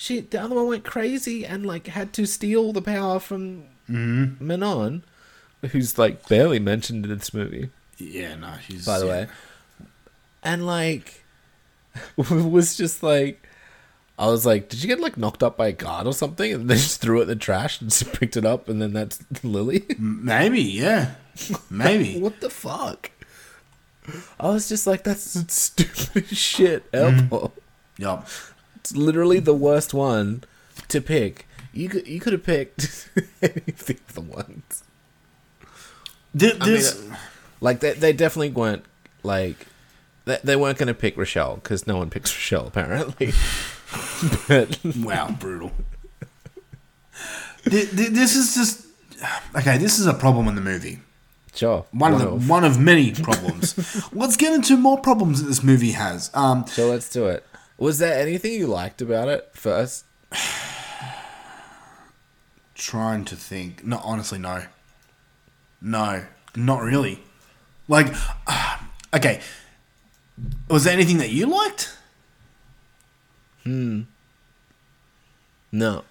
Speaker 4: She the other one went crazy and like had to steal the power from
Speaker 3: Mhm.
Speaker 4: Manon, who's like barely mentioned in this movie.
Speaker 3: Yeah, no, she's.
Speaker 4: By the
Speaker 3: yeah.
Speaker 4: way, and like was just like I was like, did you get like knocked up by a guard or something? And they just threw it in the trash and just picked it up, and then that's Lily.
Speaker 3: Maybe, yeah, maybe.
Speaker 4: what the fuck? I was just like, that's stupid stupidest shit ever.
Speaker 3: Yup.
Speaker 4: It's literally the worst one to pick. You could you could have picked any of the ones.
Speaker 3: Th-
Speaker 4: I mean, uh, like they they definitely weren't like they, they weren't going to pick Rochelle because no one picks Rochelle apparently. but
Speaker 3: wow, brutal. Th- th- this is just okay. This is a problem in the movie.
Speaker 4: Sure,
Speaker 3: one,
Speaker 4: one
Speaker 3: of the, one of many problems. let's get into more problems that this movie has. Um,
Speaker 4: so let's do it. Was there anything you liked about it first?
Speaker 3: trying to think. No, honestly, no. No, not really. Like, okay. Was there anything that you liked?
Speaker 4: Hmm. No.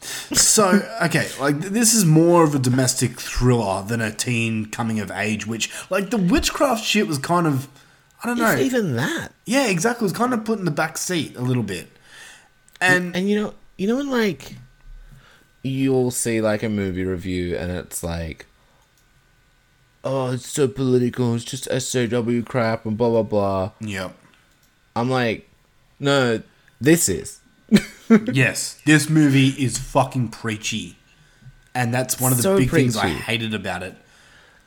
Speaker 3: So, okay, like this is more of a domestic thriller than a teen coming of age, which, like, the witchcraft shit was kind of, I don't know.
Speaker 4: Even that.
Speaker 3: Yeah, exactly. It was kind of put in the back seat a little bit. And
Speaker 4: and you know, you know when like you'll see like a movie review and it's like oh, it's so political, it's just SJW crap and blah blah blah.
Speaker 3: Yep.
Speaker 4: I'm like, no, this is.
Speaker 3: yes, this movie is fucking preachy. And that's one of the
Speaker 4: So
Speaker 3: big things I hated about it.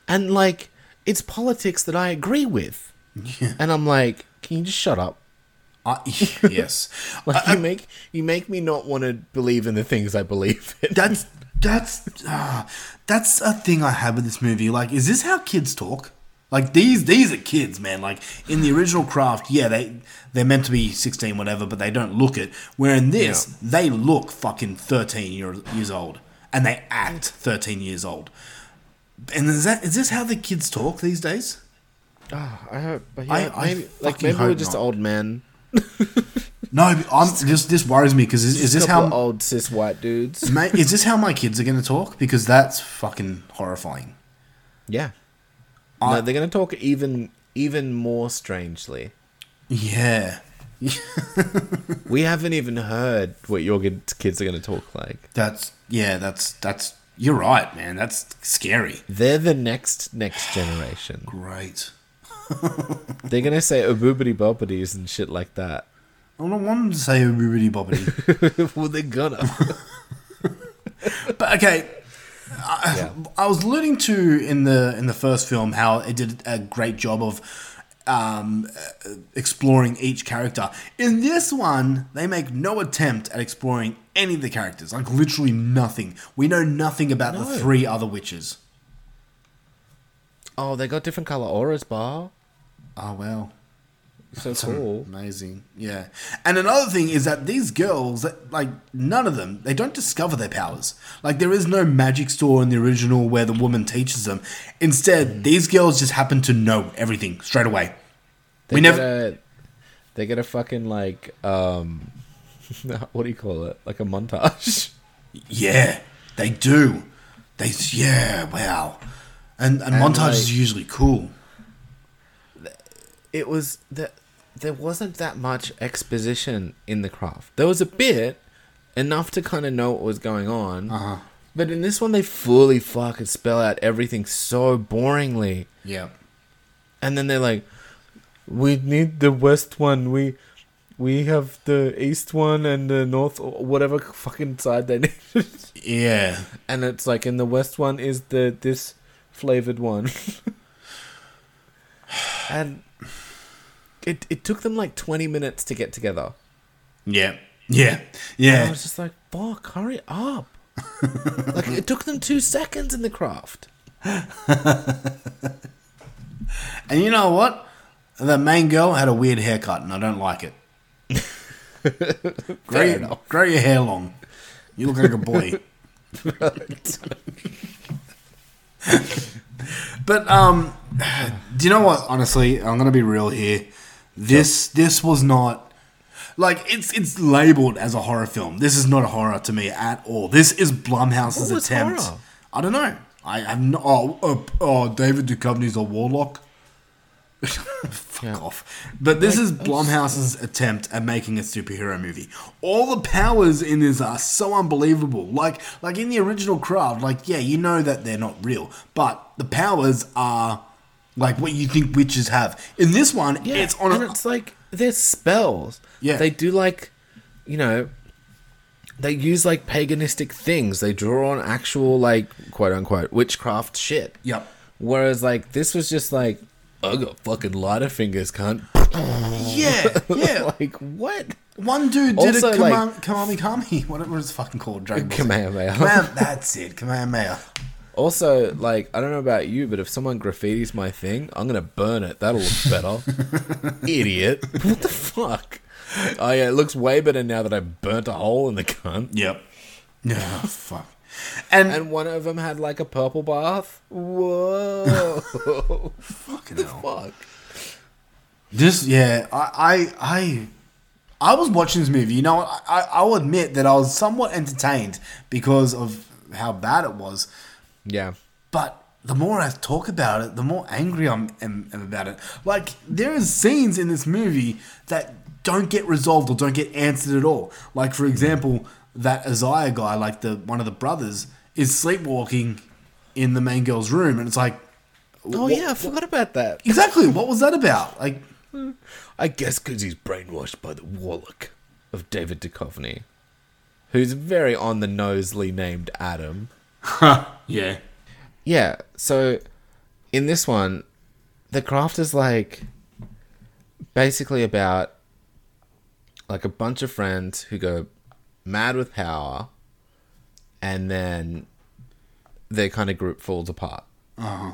Speaker 4: And like it's politics that I agree with. And I'm like, can you just shut up?
Speaker 3: Uh, yes.
Speaker 4: like you make you make me not want to believe in the things I believe in.
Speaker 3: That's that's uh, that's a thing I have with this movie. Like, is this how kids talk? Like these these are kids, man. Like in the original craft, yeah, they they're meant to be sixteen, whatever, but they don't look it. Where in this, they look fucking thirteen year, years old, and they act thirteen years old. And is that is this how the kids talk these days?
Speaker 4: Oh, I hope. But
Speaker 3: I-
Speaker 4: yeah,
Speaker 3: I
Speaker 4: maybe like
Speaker 3: fucking
Speaker 4: maybe we're just
Speaker 3: not.
Speaker 4: old men.
Speaker 3: No, I'm just this worries me because is, is this how
Speaker 4: old cis white dudes?
Speaker 3: Mate, is this how my kids are going to talk? Because that's fucking horrifying.
Speaker 4: Yeah.
Speaker 3: I-
Speaker 4: no, they're gonna talk even even more strangely.
Speaker 3: Yeah.
Speaker 4: We haven't even heard what your kids are gonna talk like.
Speaker 3: That's yeah. That's that's. You're right, man. That's scary.
Speaker 4: They're the next next generation.
Speaker 3: Great.
Speaker 4: They're gonna say oboobity bobbities and shit like that.
Speaker 3: I don't want to say boobity bobbity.
Speaker 4: well, they're gonna.
Speaker 3: but okay, I, I was alluding to in the in the first film how it did a great job of um, uh, exploring each character. In this one, they make no attempt at exploring any of the characters. Like literally nothing. We know nothing about the three other witches.
Speaker 4: Oh, they got different color auras, bar.
Speaker 3: Oh well.
Speaker 4: So
Speaker 3: That's
Speaker 4: cool.
Speaker 3: Amazing. Yeah. And another thing is that these girls, like, none of them, they don't discover their powers. Like, there is no magic store in the original where the woman teaches them. Instead,
Speaker 4: Mm.
Speaker 3: these girls just happen to know everything straight away.
Speaker 4: They
Speaker 3: we
Speaker 4: get
Speaker 3: never.
Speaker 4: a, they get a fucking like um, what do you call it? Like a montage.
Speaker 3: Yeah, they do. They, yeah, wow. And, and,
Speaker 4: And,
Speaker 3: montage is
Speaker 4: like-
Speaker 3: usually cool.
Speaker 4: It was that there wasn't that much exposition in the craft. There was a bit enough to kind of know what was going on.
Speaker 3: Uh-huh.
Speaker 4: But in this one, they fully fucking spell out everything so boringly.
Speaker 3: Yeah.
Speaker 4: and then they're like, "We need the west one. We we have the east one and the north, or whatever fucking side they need."
Speaker 3: Yeah.
Speaker 4: and it's like in the west one is the this flavored one, and it it took them like twenty minutes to get together.
Speaker 3: Yeah. Yeah.
Speaker 4: And I was just like, "Fuck, hurry up!" like it took them two seconds in the craft.
Speaker 3: And you know what? The main girl had a weird haircut, and I don't like it. grow, your, grow your hair long. You look like a boy. but um, do you know what? Honestly, I'm gonna be real here. This this was not like it's it's labeled as a horror film. This is not a horror to me at all. This is Blumhouse's
Speaker 4: What was
Speaker 3: attempt.
Speaker 4: horror?
Speaker 3: I don't know. I have no. Oh, oh, oh David Duchovny's a warlock. Fuck off. But this is Blumhouse's attempt at making a superhero movie. All the powers in this are so unbelievable. Like like in the original Craft, like yeah, you know that they're not real, but the powers are like what you think witches have. In this one, yeah, it's on
Speaker 4: and
Speaker 3: a,
Speaker 4: it's like there's spells.
Speaker 3: Yeah.
Speaker 4: they do like, you know, they use like paganistic things. They draw on actual like quote unquote witchcraft shit.
Speaker 3: Yep.
Speaker 4: Whereas like this was just like I got fucking lighter fingers, cunt.
Speaker 3: Yeah, yeah.
Speaker 4: like what?
Speaker 3: One dude did
Speaker 4: Also,
Speaker 3: a
Speaker 4: like-
Speaker 3: Kamami Kami. Whatever it's fucking called. Dragon Ball Z.
Speaker 4: Kamehameha.
Speaker 3: Kamehame- That's it. Kamehameha.
Speaker 4: Also, like I don't know about you, but if someone graffitis my thing, I'm gonna burn it. That'll look better. Idiot. What the fuck? Oh yeah, it looks way better now that I burnt a hole in the cunt.
Speaker 3: Yep. Yeah, fuck. And,
Speaker 4: And one of them had like a purple bath. Whoa!
Speaker 3: fucking
Speaker 4: the
Speaker 3: hell.
Speaker 4: fuck?
Speaker 3: This, yeah, I, I, I, I was watching this movie. You know, I, I, I'll admit that I was somewhat entertained because of how bad it was.
Speaker 4: Yeah.
Speaker 3: But the more I talk about it, the more angry I'm am, am about it. Like there is scenes in this movie that don't get resolved or don't get answered at all. Like for example, that Isaiah guy, like the one of the brothers, is sleepwalking in the main girl's room, and it's like,
Speaker 4: Oh
Speaker 3: what-
Speaker 4: yeah, I forgot about that.
Speaker 3: exactly. What was that about? Like, hmm.
Speaker 4: I guess because he's brainwashed by the warlock of David Duchovny, who's very on the nosely named Adam.
Speaker 3: yeah,
Speaker 4: Yeah, so in this one, the craft is like basically about like a bunch of friends who go mad with power and then their kind of group falls apart.
Speaker 3: uh-huh.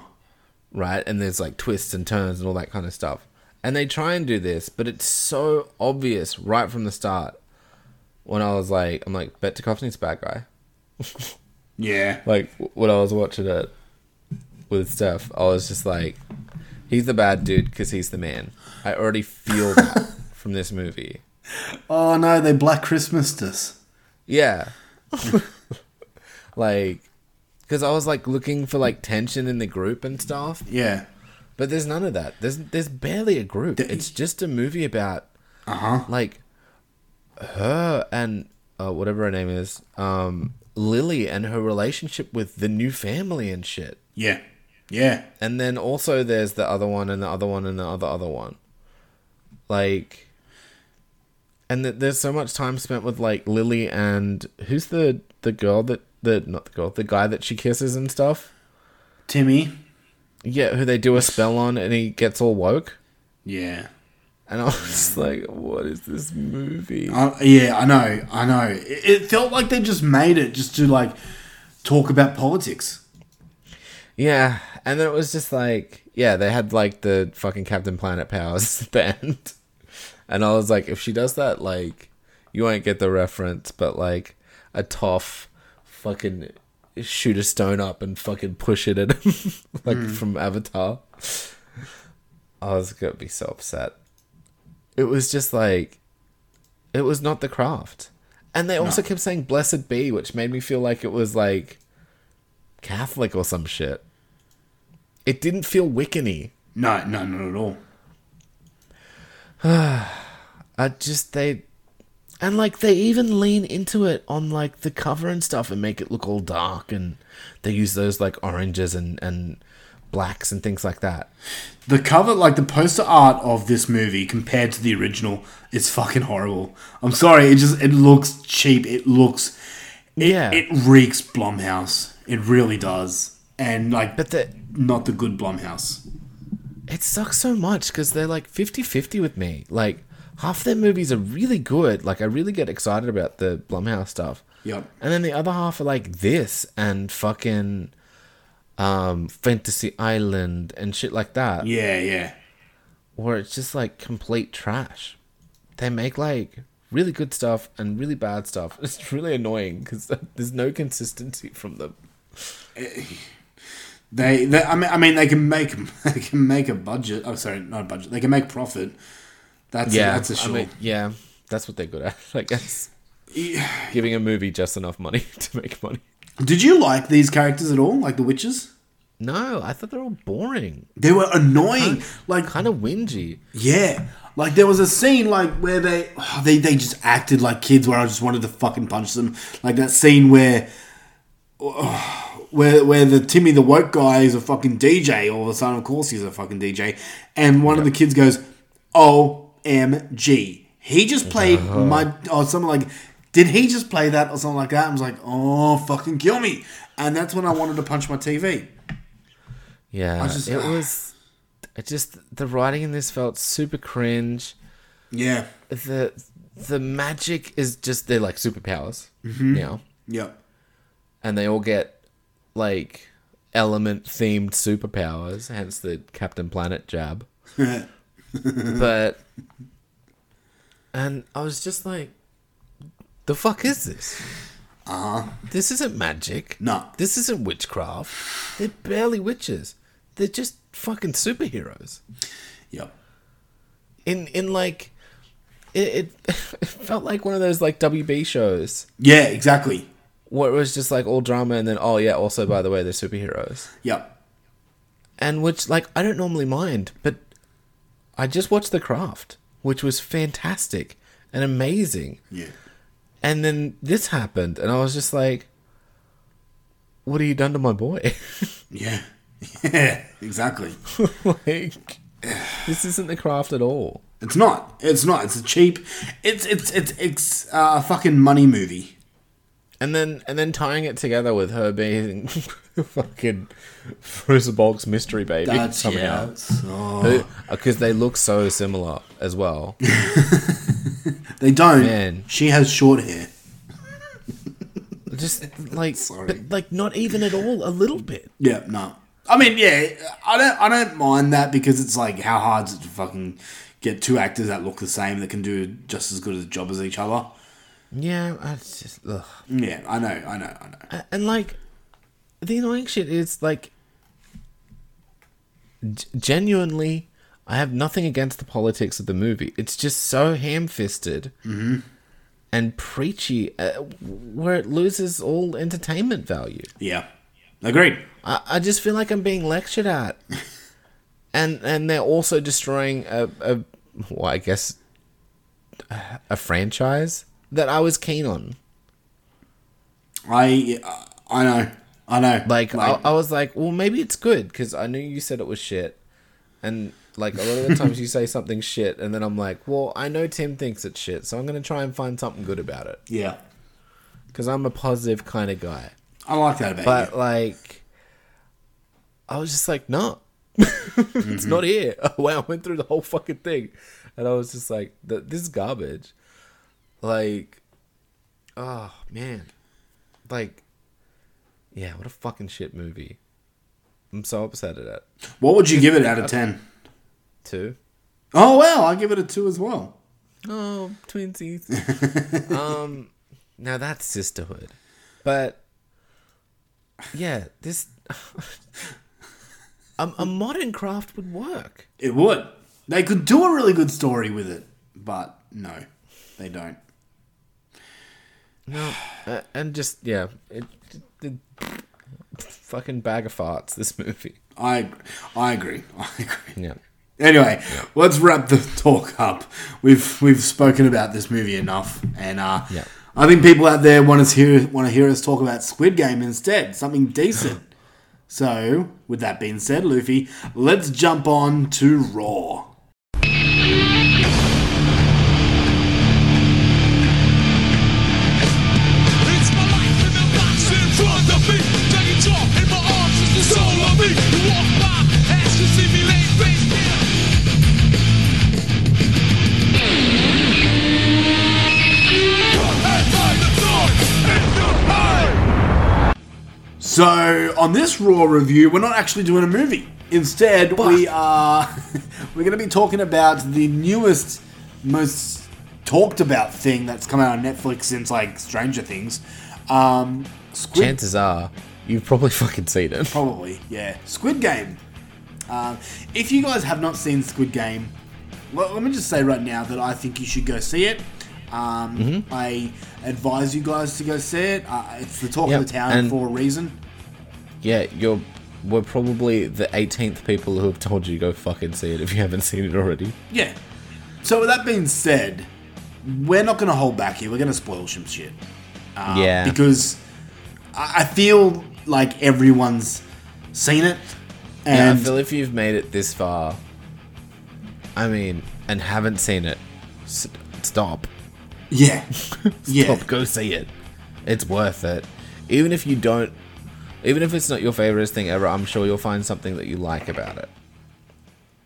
Speaker 4: right? And there's like twists and turns and all that kind of stuff. And they try and do this, but it's so obvious right from the start. When I was like, I'm like, Bet Duchovny's a bad guy.
Speaker 3: yeah,
Speaker 4: Like when I was watching it with Steph, I was just like, he's the bad dude because he's the man. I already feel that from this movie.
Speaker 3: Oh no, they Black Christmased us.
Speaker 4: Yeah. like, because I was like looking for like tension in the group and stuff.
Speaker 3: Yeah.
Speaker 4: But there's none of that. There's there's barely a group. It's just a movie about
Speaker 3: Uh huh.
Speaker 4: like her and uh, whatever her name is, um, Lily and her relationship with the new family and shit.
Speaker 3: Yeah. Yeah.
Speaker 4: And then also there's the other one and the other one and the other other one. Like and th- there's so much time spent with like Lily and who's the the girl that the not the girl, the guy that she kisses and stuff?
Speaker 3: Timmy.
Speaker 4: Yeah, who they do a spell on and he gets all woke.
Speaker 3: Yeah.
Speaker 4: And I was like, what is this movie?
Speaker 3: Uh, yeah, I know, I know. It, it felt like they just made it just to like talk about politics.
Speaker 4: Yeah, and then it was just like, yeah, they had like the fucking Captain Planet powers band, and I was like, if she does that, like, you won't get the reference, but like a Toph, fucking shoot a stone up and fucking push it at him, like
Speaker 3: Mm.
Speaker 4: from Avatar. I was gonna be so upset. It was just like, it was not the craft, and they also kept saying "blessed be," which made me feel like it was like Catholic or some shit. It didn't feel Wiccan-y.
Speaker 3: No, no, not at all.
Speaker 4: I just they and like they even lean into it on like the cover and stuff and make it look all dark and they use those like oranges and and blacks and things like that.
Speaker 3: The cover, like the poster art of this movie compared to the original, is fucking horrible. I'm sorry, it just it looks cheap. It looks, it,
Speaker 4: Yeah.
Speaker 3: it reeks Blumhouse. It really does, and like,
Speaker 4: But the
Speaker 3: not the good Blumhouse.
Speaker 4: It sucks so much because they're like 50-50 with me. Like half their movies are really good. Like I really get excited about the Blumhouse stuff.
Speaker 3: Yep.
Speaker 4: And then the other half are like this and fucking um Fantasy Island and shit like that.
Speaker 3: Yeah, yeah.
Speaker 4: Or it's just like complete trash. They make like really good stuff and really bad stuff. It's really annoying because there's no consistency from them.
Speaker 3: They, they I mean, I mean, they can make they can make a budget. Oh, sorry, not a budget. They can make profit. That's
Speaker 4: yeah,
Speaker 3: that's a
Speaker 4: I
Speaker 3: sure.
Speaker 4: mean, yeah, that's what they're good at. I guess
Speaker 3: Yeah.
Speaker 4: giving a movie just enough money to make money.
Speaker 3: Did you like these characters at all? Like the witches?
Speaker 4: No, I thought they were all boring.
Speaker 3: They were annoying. Like
Speaker 4: kind of whingy.
Speaker 3: Yeah. Like there was a scene like where they oh, they they just acted like kids where I just wanted to fucking punch them. Like that scene where oh, where where the Timmy the woke guy is a fucking DJ all of a sudden of course he's a fucking DJ and one of the kids goes OMG. He just played my or something like did he just play that or something like that? I was like, "Oh, fucking kill me." And that's when I wanted to punch my TV.
Speaker 4: Yeah,
Speaker 3: just-
Speaker 4: it was. It just the writing in this felt super cringe.
Speaker 3: Yeah.
Speaker 4: The the magic is just they're like superpowers
Speaker 3: Mhm.
Speaker 4: now,
Speaker 3: Yep.
Speaker 4: and they all get like element themed superpowers. Hence the Captain Planet jab. but and I was just like, the fuck is this?
Speaker 3: Uh huh.
Speaker 4: This isn't magic.
Speaker 3: No.
Speaker 4: This isn't witchcraft. They're barely witches. They're just fucking superheroes.
Speaker 3: Yep.
Speaker 4: In in like it, it, it felt like one of those like WB shows
Speaker 3: Yeah, exactly.
Speaker 4: Where it was just like all drama and then oh yeah, also by the way they're superheroes.
Speaker 3: Yep.
Speaker 4: And which like I don't normally mind, but I just watched The Craft, which was fantastic and amazing.
Speaker 3: Yeah.
Speaker 4: And then this happened and I was just like what have you done to my boy?
Speaker 3: Yeah. Yeah, exactly.
Speaker 4: like this isn't the craft at all.
Speaker 3: It's not. It's not. It's a cheap. It's it's it's it's uh, a fucking money movie.
Speaker 4: And then and then tying it together with her being fucking Balk's mystery baby
Speaker 3: That's-
Speaker 4: somehow.
Speaker 3: yeah, so- oh.
Speaker 4: Because uh, they look so similar as well.
Speaker 3: They don't.
Speaker 4: Man.
Speaker 3: She has short hair.
Speaker 4: Just like but like not even at all, a little bit.
Speaker 3: Yeah, no. I mean, yeah, I don't I don't mind that because it's like how hard is it to fucking get two actors that look the same that can do just as good a job as each other.
Speaker 4: Yeah, I just ugh.
Speaker 3: Yeah, I know, I know, I know.
Speaker 4: And like the annoying shit is like g- genuinely I have nothing against the politics of the movie. It's just so ham-fisted
Speaker 3: Mhm.
Speaker 4: and preachy uh, where it loses all entertainment value.
Speaker 3: Yeah, agreed.
Speaker 4: I, I just feel like I'm being lectured at, and and they're also destroying a, a well, I guess a franchise that I was keen on.
Speaker 3: I I know, I know.
Speaker 4: Like, I, I was like, well, maybe it's good because I knew you said it was shit, and like a lot of the times you say something shit, and then I'm like, well, I know Tim thinks it's shit, so I'm gonna try and find something good about it
Speaker 3: yeah,
Speaker 4: because I'm a positive kind of guy.
Speaker 3: I like that about
Speaker 4: But
Speaker 3: you.
Speaker 4: like, I was just like, no, it's mm-hmm. not here. wow, I went through the whole fucking thing, and I was just like, this is garbage. Like, oh man, like, yeah, what a fucking shit movie. I'm so upset at it.
Speaker 3: What would you give it out of ten?
Speaker 4: Two.
Speaker 3: Oh well, I'll give it a two as well.
Speaker 4: Oh, twinsies. um, now that's sisterhood, but yeah, this a, a modern craft would work.
Speaker 3: It would. They could do a really good story with it, but no, they don't.
Speaker 4: No, uh, and just yeah, it, it, fucking bag of farts. This movie.
Speaker 3: I I agree. I agree.
Speaker 4: Yeah.
Speaker 3: Anyway, let's wrap the talk up. We've we've spoken about this movie enough, and uh,
Speaker 4: Yeah.
Speaker 3: I think people out there want us hear want to hear us talk about Squid Game instead, something decent, So, with that being said, Luffy, let's jump on to Raw. So, on this Raw review, we're not actually doing a movie. Instead, we are we're going to be talking about the newest, most talked about thing that's come out on Netflix since like Stranger Things. Um, Squid
Speaker 4: Chances are you've probably fucking seen it.
Speaker 3: Probably, yeah. Squid Game. Um, if you guys have not seen Squid Game, well, let me just say right now that I think you should go see it. Um,
Speaker 4: Mhm.
Speaker 3: I advise you guys to go see it. Uh, it's the talk
Speaker 4: Yep,
Speaker 3: of the town
Speaker 4: and-
Speaker 3: for a reason.
Speaker 4: Yeah, you're. We're probably the 18th people who have told you to go fucking see it if you haven't seen it already.
Speaker 3: Yeah. So with that being said, we're not going to hold back here. We're going to spoil some shit. Uh,
Speaker 4: Yeah.
Speaker 3: Because I feel like everyone's seen it.
Speaker 4: yeah, I feel if you've made it this far, I mean, and haven't seen it, s- stop.
Speaker 3: Yeah. Yeah.
Speaker 4: Go see it. It's worth it. Even if you don't, even if it's not your favorite thing ever, I'm sure you'll find something that you like about it.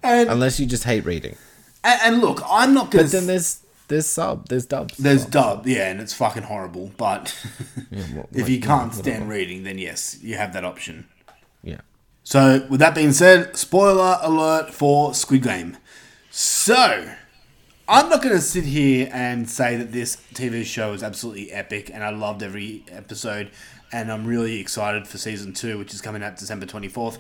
Speaker 3: And-
Speaker 4: Unless you just hate reading.
Speaker 3: and, and look, I'm not going
Speaker 4: But then there's there's sub, there's dubs.
Speaker 3: There's dub, yeah, and it's fucking horrible. But
Speaker 4: well,
Speaker 3: if
Speaker 4: like,
Speaker 3: you can't
Speaker 4: yeah,
Speaker 3: stand reading, then yes, you have that option.
Speaker 4: Yeah.
Speaker 3: So, with that being said, spoiler alert for Squid Game. So, I'm not going to sit here and say that this TV show is absolutely epic and I loved every episode and I'm really excited for season two, which is coming out December 24th.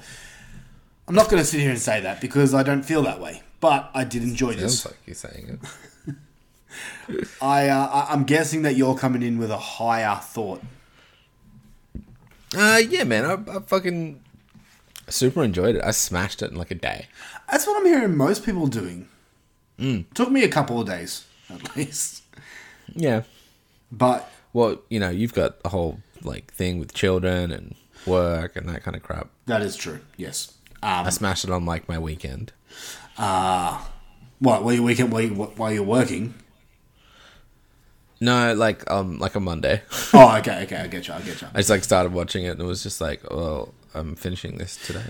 Speaker 3: I'm not going to sit here and say that because I don't feel that way, but I did enjoy this.
Speaker 4: Sounds like you're saying it.
Speaker 3: I, uh, I'm guessing that you're coming in with a higher thought.
Speaker 4: Uh, yeah, man, I, I fucking super enjoyed it. I smashed it in like a day.
Speaker 3: That's what I'm hearing most people doing.
Speaker 4: Mm.
Speaker 3: Took me a couple of days, at least.
Speaker 4: Yeah.
Speaker 3: But
Speaker 4: well, you know, you've got a whole like thing with children and work and that kind of crap.
Speaker 3: That is true. Yes. Um,
Speaker 4: I smashed it on like my weekend.
Speaker 3: Uh, what? While you weekend? While, you, while you're working?
Speaker 4: No, like um, like a Monday.
Speaker 3: Oh, okay, okay, I get you, I get you.
Speaker 4: I just like started watching it and it was just like, well, I'm finishing this today.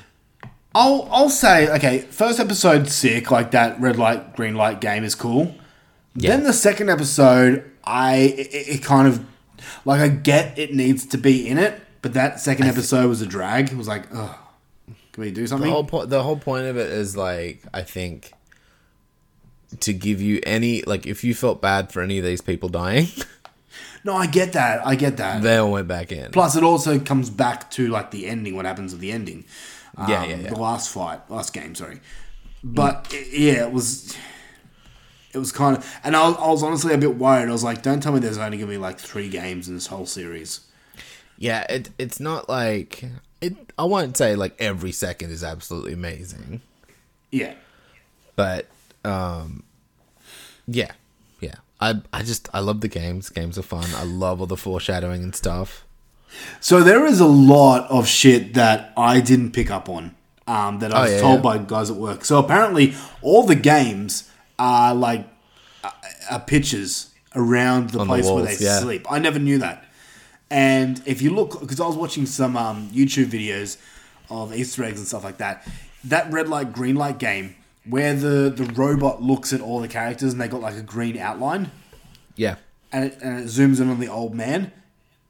Speaker 3: I'll I'll say okay. First episode sick, like that red light green light game is cool. Then the second episode, I it, it kind of like I get it needs to be in it, but that second episode was a drag. It was like, oh, can we do
Speaker 4: The
Speaker 3: something?
Speaker 4: whole point, the whole point of it is like, I think, to give you any like, if you felt bad for any of these people dying,
Speaker 3: No, I get that. I get that.
Speaker 4: they all went back in.
Speaker 3: Plus, it also comes back to like the ending. What happens at the ending? Um,
Speaker 4: Yeah, yeah, yeah.
Speaker 3: The last fight, last game. Sorry, but i- yeah, it was. It was kind of, and I was, I was honestly a bit worried. I was like, "Don't tell me there's only gonna be like three games in this whole series."
Speaker 4: Yeah, it it's not like it. I won't say like every second is absolutely amazing,
Speaker 3: Yeah,
Speaker 4: but um, yeah, yeah. I I just I love the games. Games are fun. I love all the foreshadowing and stuff.
Speaker 3: So there is a lot of shit that I didn't pick up on um, that I
Speaker 4: Oh,
Speaker 3: was
Speaker 4: yeah,
Speaker 3: told
Speaker 4: yeah.
Speaker 3: by guys at work. So apparently, all the games are like uh, are pictures around the
Speaker 4: On the
Speaker 3: place where they
Speaker 4: yeah.
Speaker 3: sleep. I never knew that. And if you look, because I was watching some um, YouTube videos of Easter eggs and stuff like that, that red light green light game where the the robot looks at all the characters and they got like a green outline
Speaker 4: Yeah,
Speaker 3: and it, and it zooms in on the old man.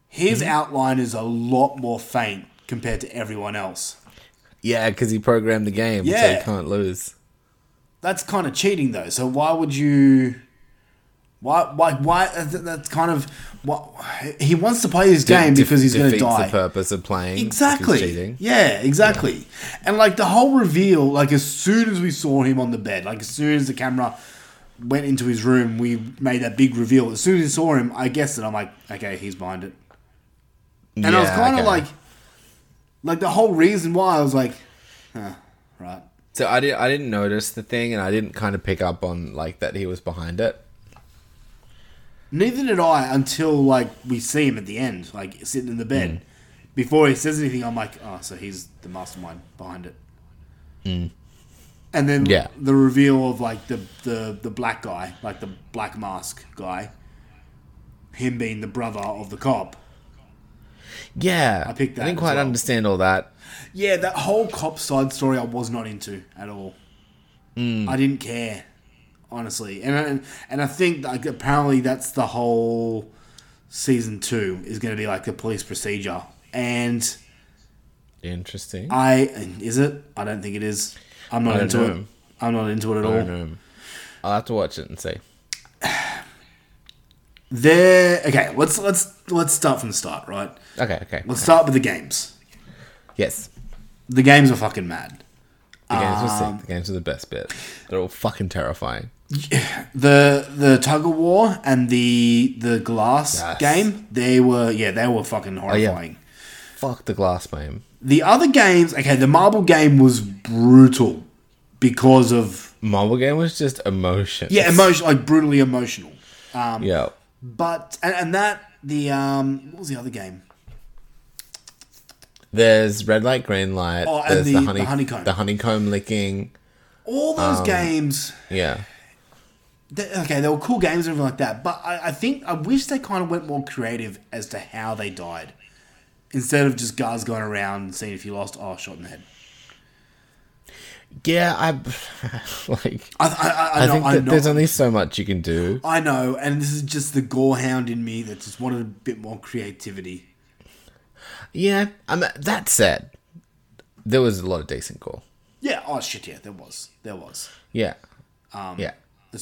Speaker 3: His
Speaker 4: Mm-hmm.
Speaker 3: outline is a lot more faint compared to everyone else.
Speaker 4: yeah, because he programmed the game, so he can't lose.
Speaker 3: That's kind of cheating, though. So why would you? Why? Why? Why? That's kind of what he wants to play his game
Speaker 4: De-
Speaker 3: because he's going to die.
Speaker 4: the purpose of playing.
Speaker 3: Exactly. Yeah, exactly. And like the whole reveal, like as soon as we saw him on the bed, like as soon as the camera went into his room, we made that big reveal. As soon as we saw him, I guessed it. I'm like, okay, he's behind it. And I was kind of
Speaker 4: okay.
Speaker 3: like, like the whole reason why I was like, huh, right.
Speaker 4: So I didn't I didn't notice the thing, and I didn't kind of pick up on like that he was behind it.
Speaker 3: Neither did I until like we see him at the end, like sitting in the bed. before he says anything, I'm like, oh, so he's the mastermind behind it.
Speaker 4: Mm.
Speaker 3: And then
Speaker 4: Yeah.
Speaker 3: the reveal of like the, the the black guy, like the black mask guy, him being the brother of the cop.
Speaker 4: Yeah,
Speaker 3: I picked that
Speaker 4: I didn't quite
Speaker 3: well.
Speaker 4: understand all that.
Speaker 3: Yeah, that whole cop side story I was not into at all.
Speaker 4: Mm.
Speaker 3: I didn't care, honestly, and and, and I think like apparently that's the whole season two is going to be like a police procedure, and
Speaker 4: Interesting.
Speaker 3: I is it? I don't think it is. I'm not into
Speaker 4: know.
Speaker 3: it. I'm not into it at all.
Speaker 4: know. I'll have to watch it and see.
Speaker 3: There. Okay, let's let's let's start from the start, right?
Speaker 4: Okay, okay.
Speaker 3: Let's
Speaker 4: okay.
Speaker 3: start with the games.
Speaker 4: Yes.
Speaker 3: The games are fucking mad.
Speaker 4: The games were
Speaker 3: Um,
Speaker 4: sick. The games are the best bit. They're all fucking terrifying.
Speaker 3: the the tug of war and the the glass
Speaker 4: Yes.
Speaker 3: game they were yeah they were fucking
Speaker 4: Oh, yeah.
Speaker 3: horrifying
Speaker 4: Fuck the glass game.
Speaker 3: the other games okay the marble game was brutal because of
Speaker 4: Marble game was just emotion.
Speaker 3: yeah emotion like brutally emotional um
Speaker 4: Yeah.
Speaker 3: but and, and that the um what was the other game
Speaker 4: There's red light, green light.
Speaker 3: Oh, and
Speaker 4: there's
Speaker 3: the-
Speaker 4: the,
Speaker 3: the honeycomb.
Speaker 4: The honeycomb licking.
Speaker 3: all those
Speaker 4: Um,
Speaker 3: games
Speaker 4: Yeah.
Speaker 3: they, okay they were cool games and everything like that but I, I think i wish they kind of went more creative as to how they died instead of just guys going around and seeing if you lost oh shot in the head
Speaker 4: Yeah, I like.
Speaker 3: I, I, I,
Speaker 4: I,
Speaker 3: know,
Speaker 4: think
Speaker 3: I
Speaker 4: that
Speaker 3: know.
Speaker 4: there's only so much you can do.
Speaker 3: I know, and this is just the gorehound in me that just wanted a bit more creativity.
Speaker 4: Yeah, I mean, that said, there was a lot of decent gore.
Speaker 3: Yeah. Oh shit. Yeah, there was. There was.
Speaker 4: Yeah,
Speaker 3: Um,
Speaker 4: yeah.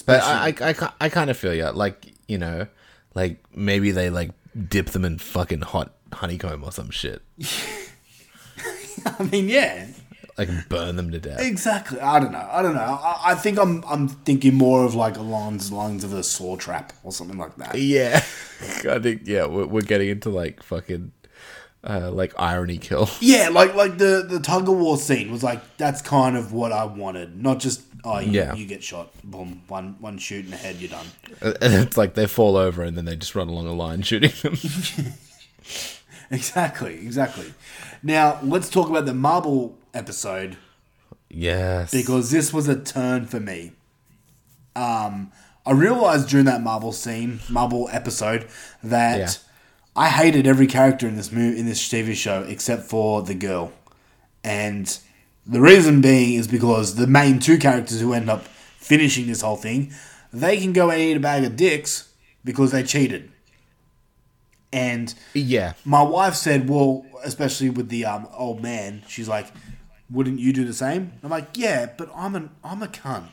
Speaker 4: But I, I, I, I kind of feel you. Like you know, like maybe they like dip them in fucking hot honeycomb or some shit,
Speaker 3: I mean, yeah.
Speaker 4: like burn them to death.
Speaker 3: Exactly. I don't know. I don't know. I, I think I'm I'm thinking more of like along the lines of a saw trap or something like that.
Speaker 4: Yeah, I think yeah, we're, we're getting into like fucking uh, like irony kill.
Speaker 3: Yeah, like like the the tug of war scene was like that's kind of what I wanted, not just oh you,
Speaker 4: Yeah.
Speaker 3: you get shot, boom, one one shoot in the head, you're done.
Speaker 4: And it's like they fall over and then they just run along a line shooting them.
Speaker 3: Exactly, exactly. Now let's talk about the marble episode
Speaker 4: yes.
Speaker 3: because this was a turn for me. Um, I realized during that marble scene, marble episode, that
Speaker 4: Yeah.
Speaker 3: I hated every character in this movie, in this TV show, except for the girl, and the reason being is because the main two characters who end up finishing this whole thing, they can go and eat a bag of dicks because they cheated. And
Speaker 4: yeah,
Speaker 3: my wife said, "Well, especially with the um, old man, she's like, wouldn't you do the same?" I'm like, "Yeah, but I'm an I'm a cunt.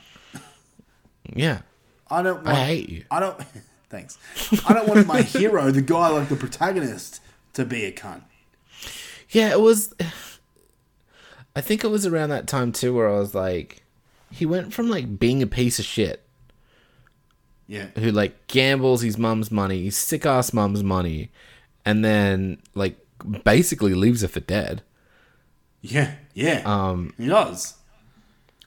Speaker 4: yeah.
Speaker 3: I don't.
Speaker 4: I hate you.
Speaker 3: I don't. Thanks. I don't want my hero, the guy like the protagonist, to be a cunt.
Speaker 4: Yeah, it was. I think it was around that time too where I was like, he went from like being a piece of shit
Speaker 3: Yeah.
Speaker 4: who like gambles his mum's money, his sick ass mum's money, and then like basically leaves her for dead.
Speaker 3: Yeah. Yeah.
Speaker 4: Um,
Speaker 3: he does.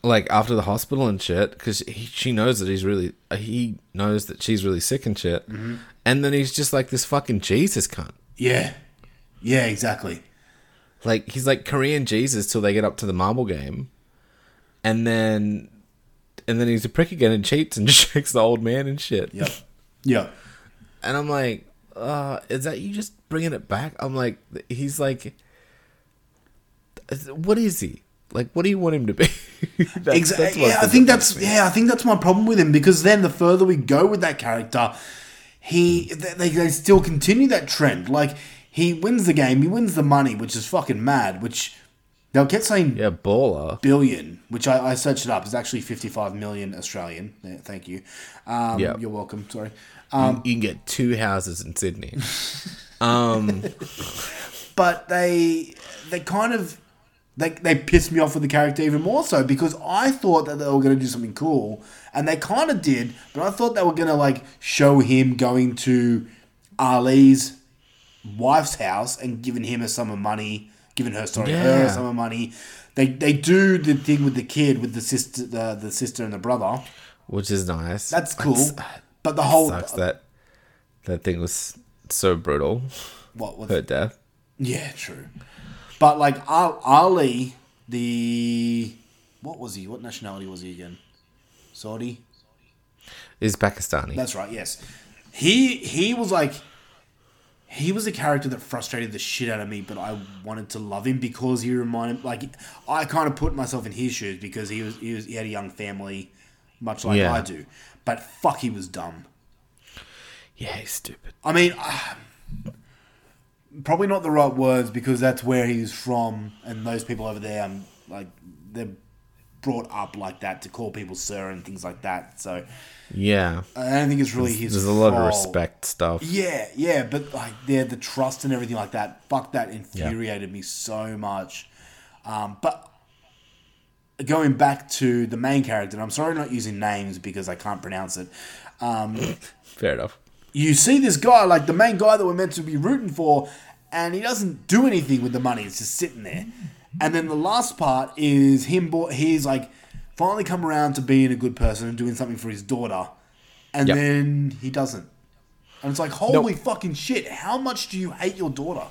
Speaker 4: Like after the hospital and shit because she knows that he's really uh, he knows that she's really sick and shit
Speaker 3: Mhm.
Speaker 4: and then he's just like this fucking jesus cunt
Speaker 3: Yeah. Yeah. Exactly.
Speaker 4: like he's like korean jesus till they get up to the marble game and then and then he's a prick again and cheats and shakes the old man and shit
Speaker 3: yeah yeah
Speaker 4: and i'm like uh is that you just bringing it back i'm like he's like what is he like what do you want him to be That's-
Speaker 3: Exactly.
Speaker 4: that's
Speaker 3: Yeah, I think that's
Speaker 4: me.
Speaker 3: yeah, I think that's my problem with him because then the further we go with that character, he they, they still continue that trend. Like he wins the game, he wins the money, which is fucking mad. Which they'll get saying
Speaker 4: yeah baller
Speaker 3: billion, which I, I searched it up. It's actually fifty five million Australian. Yeah, thank you. Um,
Speaker 4: Yeah.
Speaker 3: you're welcome. Sorry.
Speaker 4: You-
Speaker 3: Um,
Speaker 4: you, can get two houses in Sydney. um,
Speaker 3: but they they kind of they they pissed me off with the character even more so because I thought that they were going to do something cool and they kind of did, but I thought they were going to like show him going to Ali's wife's house and giving him a sum of money, giving her sorry her a sum of money. They they do the thing with the kid with the sister the, the sister and the brother.
Speaker 4: which is nice.
Speaker 3: That's cool.
Speaker 4: It's-
Speaker 3: but the whole
Speaker 4: sucks that that thing was so brutal.
Speaker 3: What was-
Speaker 4: her death?
Speaker 3: Yeah, true. But like Ali, the what was he? What nationality was he again? Saudi.
Speaker 4: Is Pakistani.
Speaker 3: That's right. Yes, he he was like he was a character that frustrated the shit out of me, but I wanted to love him because he reminded like I kind of put myself in his shoes because he was he was he had a young family, much like
Speaker 4: Yeah.
Speaker 3: I do. But fuck, he was dumb.
Speaker 4: yeah, he's stupid.
Speaker 3: I mean, ah, probably not the right words because that's where he's from, and those people over there, um, like they're brought up like that to call people sir and things like that. So
Speaker 4: Yeah.
Speaker 3: I don't think it's really
Speaker 4: There's,
Speaker 3: his.
Speaker 4: there's a lot of respect stuff.
Speaker 3: Yeah, yeah, but like they're the trust and everything like that. Fuck that infuriated me so much. Um, but going back to the main character, and I'm sorry not using names because I can't pronounce it. Um,
Speaker 4: Fair enough.
Speaker 3: You see this guy, like the main guy that we're meant to be rooting for, and he doesn't do anything with the money. It's just sitting there. And then the last part is him. Bo- he's like finally come around to being a good person and doing something for his daughter, and
Speaker 4: Yep.
Speaker 3: then he doesn't. And it's like, holy fucking shit! How much do you hate your daughter?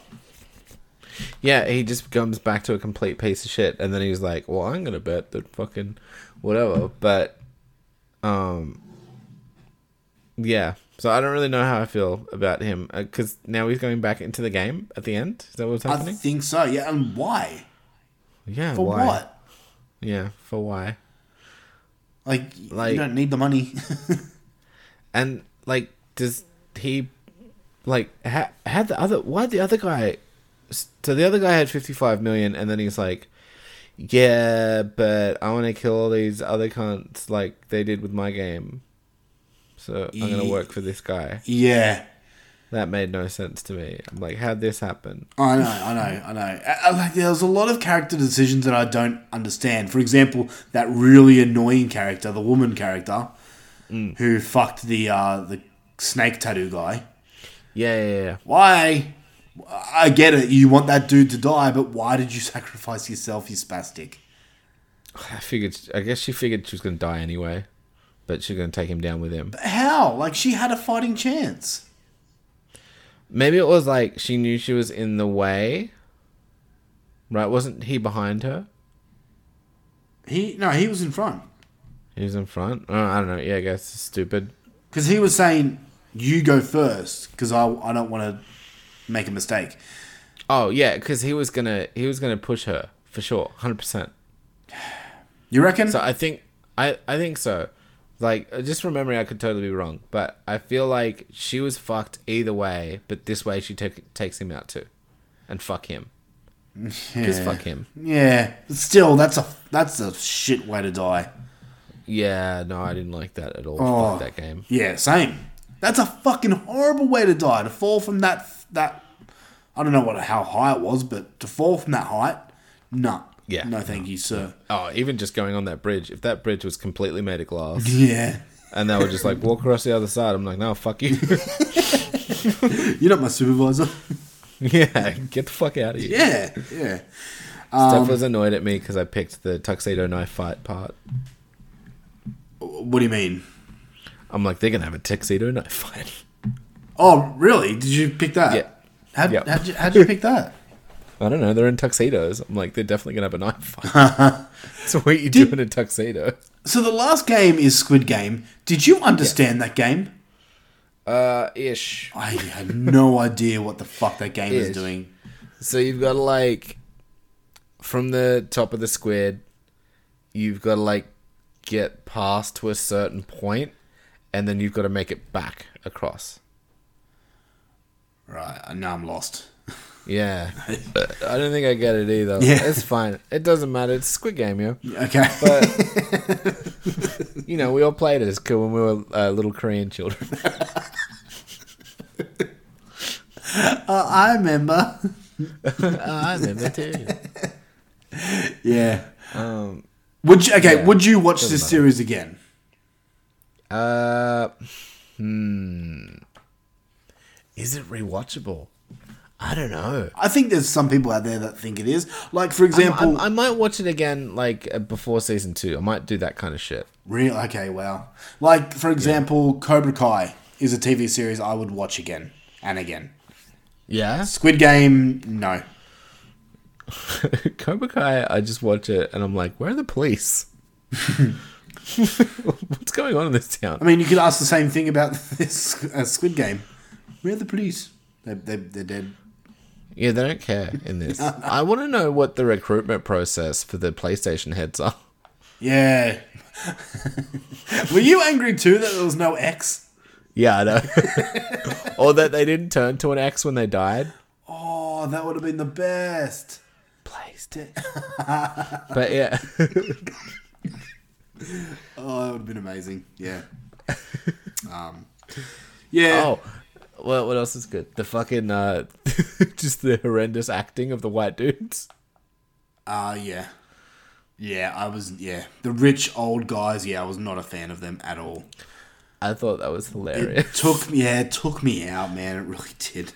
Speaker 4: Yeah, he just comes back to a complete piece of shit, and then he's like, "Well, I'm gonna bet that fucking whatever." But, um, yeah. So I don't really know how I feel about him uh, because now he's going back into the game at the end. Is that what's happening?
Speaker 3: I think so. Yeah, and why?
Speaker 4: yeah.
Speaker 3: For
Speaker 4: why?
Speaker 3: what?
Speaker 4: Yeah, for why?
Speaker 3: Like,
Speaker 4: Like-
Speaker 3: you don't need the money.
Speaker 4: And like, does he like ha- had the other? Why the other guy? So the other guy had fifty five million, and then he's like, "Yeah, but I want to kill all these other cunts like they did with my game." So I'm gonna work for this guy.
Speaker 3: yeah.
Speaker 4: That made no sense to me. I'm like, how'd this happen?
Speaker 3: I know, I know, I know. I, I, like, there's a lot of character decisions that I don't understand. For example, that really annoying character, the woman character, who fucked the uh, the snake tattoo guy.
Speaker 4: Yeah, yeah, yeah.
Speaker 3: Why? I get it. You want that dude to die, but why did you sacrifice yourself, you spastic?
Speaker 4: I figured. I guess she figured she was gonna die anyway, but she's gonna take him down with him.
Speaker 3: How? Like she had a fighting chance.
Speaker 4: Maybe it was like she knew she was in the way. Right? Wasn't he behind her?
Speaker 3: He no, he was in front
Speaker 4: He was in front. Oh, I don't know. Yeah, I guess it's stupid.
Speaker 3: because he was saying, "You go first, because I I don't want to make a mistake."
Speaker 4: Oh yeah, because he was gonna he was gonna push her for sure, hundred percent.
Speaker 3: You reckon?
Speaker 4: So I think I I think so. Like uh, just from memory, I could totally be wrong, but I feel like she was fucked either way. But this way, she take, takes him out too, and fuck him. Just
Speaker 3: Yeah.
Speaker 4: fuck him.
Speaker 3: Yeah, still, that's a that's a shit way to die.
Speaker 4: Yeah, no, I didn't like that at all.
Speaker 3: Oh.
Speaker 4: That game.
Speaker 3: Yeah, same. That's a fucking horrible way to die. To fall from that that I don't know what how high it was, but to fall from that height, no.
Speaker 4: Yeah.
Speaker 3: No, thank you, sir.
Speaker 4: Oh, even just going on that bridge. If that bridge was completely made of glass,
Speaker 3: Yeah.
Speaker 4: and they were just like walk across the other side, I'm like, no, fuck you.
Speaker 3: You're not my supervisor.
Speaker 4: yeah, get the fuck out of here.
Speaker 3: yeah, yeah.
Speaker 4: Steph
Speaker 3: Um,
Speaker 4: was annoyed at me because I picked the tuxedo knife fight part.
Speaker 3: What do you mean?
Speaker 4: I'm like, they're gonna have a tuxedo knife fight.
Speaker 3: Oh, really? Did you pick that?
Speaker 4: Yeah.
Speaker 3: How'd,
Speaker 4: Yep.
Speaker 3: how'd, you, how'd you pick that?
Speaker 4: I don't know. They're in tuxedos. I'm like, they're definitely gonna have a knife fight. so what you do in a tuxedo?
Speaker 3: So the last game is Squid Game. Did you understand that game?
Speaker 4: Uh, ish.
Speaker 3: I had no idea what the fuck that game is doing.
Speaker 4: So you've got to like, from the top of the squid, you've got to like get past to a certain point, and then you've got to make it back across.
Speaker 3: Right, now I'm lost.
Speaker 4: Yeah, I don't think I get it either.
Speaker 3: Yeah.
Speaker 4: it's fine. It doesn't matter. It's Squid Game, yo.
Speaker 3: Okay.
Speaker 4: But you know, we all played it as cool when we were uh, little Korean children.
Speaker 3: Uh, I remember.
Speaker 4: I remember too.
Speaker 3: Yeah.
Speaker 4: Um,
Speaker 3: Would you, okay,
Speaker 4: yeah,
Speaker 3: would you watch this
Speaker 4: matter.
Speaker 3: series again?
Speaker 4: Uh, hmm. Is it rewatchable? I don't know.
Speaker 3: I think there's some people out there that think it is. Like, for example,
Speaker 4: I, I might watch it again, like uh, before season two. I might do that kind of shit.
Speaker 3: real. Okay, wow. Like, for example, Cobra Kai is a TV series I would watch again and again.
Speaker 4: Yeah.
Speaker 3: Squid Game, no.
Speaker 4: Cobra Kai, I just watch it and I'm like, where are the police? What's going on in this town?
Speaker 3: I mean, you could ask the same thing about this uh, Squid Game. Where are the police? They, they, they're dead.
Speaker 4: Yeah, they don't care in this. I want to know what the recruitment process for the PlayStation heads are.
Speaker 3: Yeah. Were you angry too that there was no X?
Speaker 4: Yeah, I know. or that they didn't turn to an X when they died.
Speaker 3: Oh, that would have been the best.
Speaker 4: PlayStation. But yeah.
Speaker 3: oh, that would have been amazing. Yeah. Um, yeah.
Speaker 4: Oh, well, what else is good? The fucking, uh, just the horrendous acting of the white dudes.
Speaker 3: Uh, yeah. Yeah, I was, yeah. The rich old guys, yeah, I was not a fan of them at all.
Speaker 4: I thought that was hilarious.
Speaker 3: It took, yeah, it took me out, man. It really did.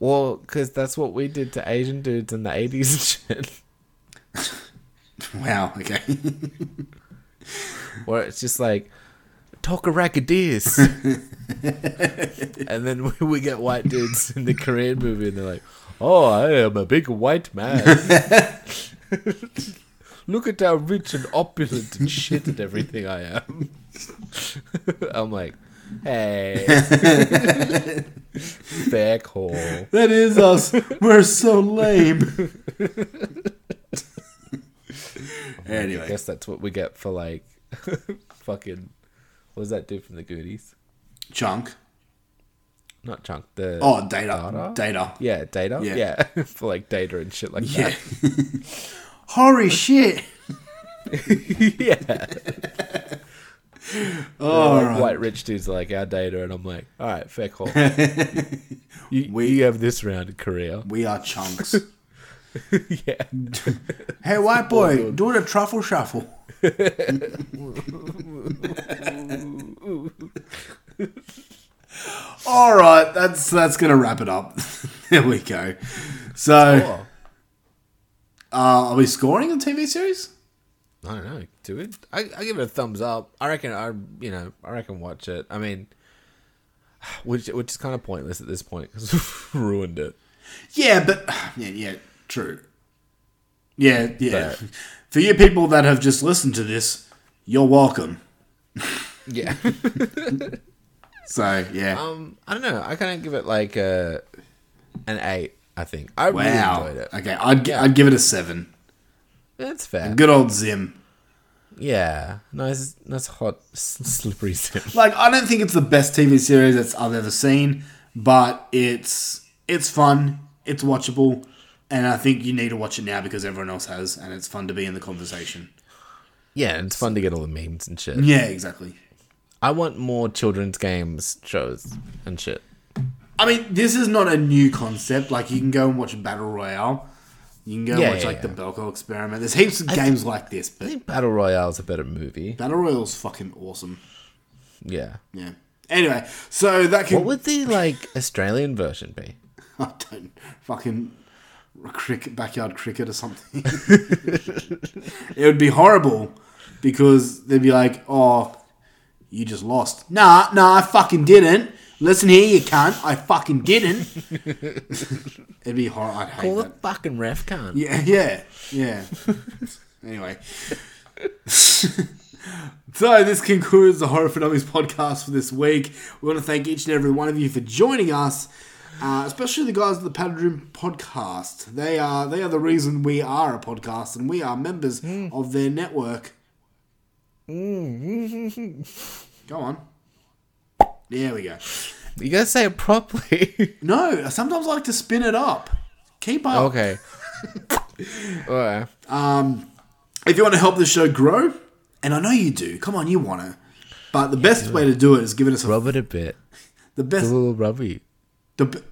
Speaker 4: Well, because that's what we did to Asian dudes in the 80s and shit.
Speaker 3: Wow, okay.
Speaker 4: Where it's just like, talk a rackadees. and then we, we get white dudes in the Korean movie and they're like, oh, I am a big white man. Look at how rich and opulent and shit and everything I am. I'm like, hey. Fair call.
Speaker 3: That is us. We're so lame. anyway, I
Speaker 4: guess that's what we get for like fucking. What does that do from the Goonies?
Speaker 3: Chunk.
Speaker 4: Not chunk. The
Speaker 3: Oh, Data. Data.
Speaker 4: Yeah, data.
Speaker 3: Yeah.
Speaker 4: Yeah, for like data and shit like
Speaker 3: Yeah.
Speaker 4: that.
Speaker 3: Holy shit.
Speaker 4: yeah.
Speaker 3: Oh,
Speaker 4: like
Speaker 3: right.
Speaker 4: white rich dudes are like our data, and I'm like, all right, fair call. you, you have this round in Korea.
Speaker 3: We are chunks.
Speaker 4: yeah.
Speaker 3: hey, white boy, do the truffle shuffle. All right, that's that's gonna wrap it up. there we go. So, uh, are we scoring a TV series?
Speaker 4: I don't know. Do it. I, I give it a thumbs up. I reckon. I you know. I reckon watch it. I mean, which which is kind of pointless at this point because ruined it.
Speaker 3: Yeah, but yeah, yeah, true. Yeah, yeah.
Speaker 4: But-
Speaker 3: For you people that have just listened to this, you're welcome.
Speaker 4: Yeah.
Speaker 3: So yeah.
Speaker 4: um, I don't know. I kind of give it like a an eight. I think. I
Speaker 3: wow.
Speaker 4: really enjoyed it.
Speaker 3: Okay, I'd I'd give it a seven.
Speaker 4: That's fair.
Speaker 3: Good old Zim.
Speaker 4: Yeah, nice, nice hot, slippery sim.
Speaker 3: Like I don't think it's the best TV series that's I've ever seen, but it's it's fun, it's watchable, and I think you need to watch it now because everyone else has, and it's fun to be in the conversation.
Speaker 4: Yeah, and it's fun to get all the memes and shit.
Speaker 3: Yeah, exactly.
Speaker 4: I want more children's games shows and shit.
Speaker 3: I mean, this is not a new concept. Like you can go and watch Battle Royale. You can go
Speaker 4: Yeah,
Speaker 3: watch
Speaker 4: yeah,
Speaker 3: like the Belko Experiment. There's heaps of
Speaker 4: I
Speaker 3: games like this,
Speaker 4: I think Battle Royale's a better movie.
Speaker 3: Battle Royale's fucking awesome.
Speaker 4: Yeah.
Speaker 3: Yeah. Anyway, so that can
Speaker 4: What would the like Australian version be?
Speaker 3: I don't fucking cricket backyard cricket or something. it would be horrible because they'd be like, "Oh, you just lost." Nah, nah, I fucking didn't. Listen here, you cunt. I fucking didn't. It'd be horrible. I'd hate
Speaker 4: Call the
Speaker 3: that.
Speaker 4: fucking ref can.
Speaker 3: Yeah, yeah, yeah. anyway. So this concludes the Horror for Dummies podcast for this week. We want to thank each and every one of you for joining us, uh, especially the guys at the Padded Room podcast. They are they are the reason we are a podcast, and we are members of their network. Go on. There we go.
Speaker 4: You gotta say it properly.
Speaker 3: No, I sometimes I like to spin it up. Keep up.
Speaker 4: okay. Alright.
Speaker 3: Um, if you want to help the show grow, and I know you do, come on, you want to. But the best way to do it is giving us a
Speaker 4: Rub it a bit.
Speaker 3: the
Speaker 4: It's a
Speaker 3: best
Speaker 4: little rubby.
Speaker 3: the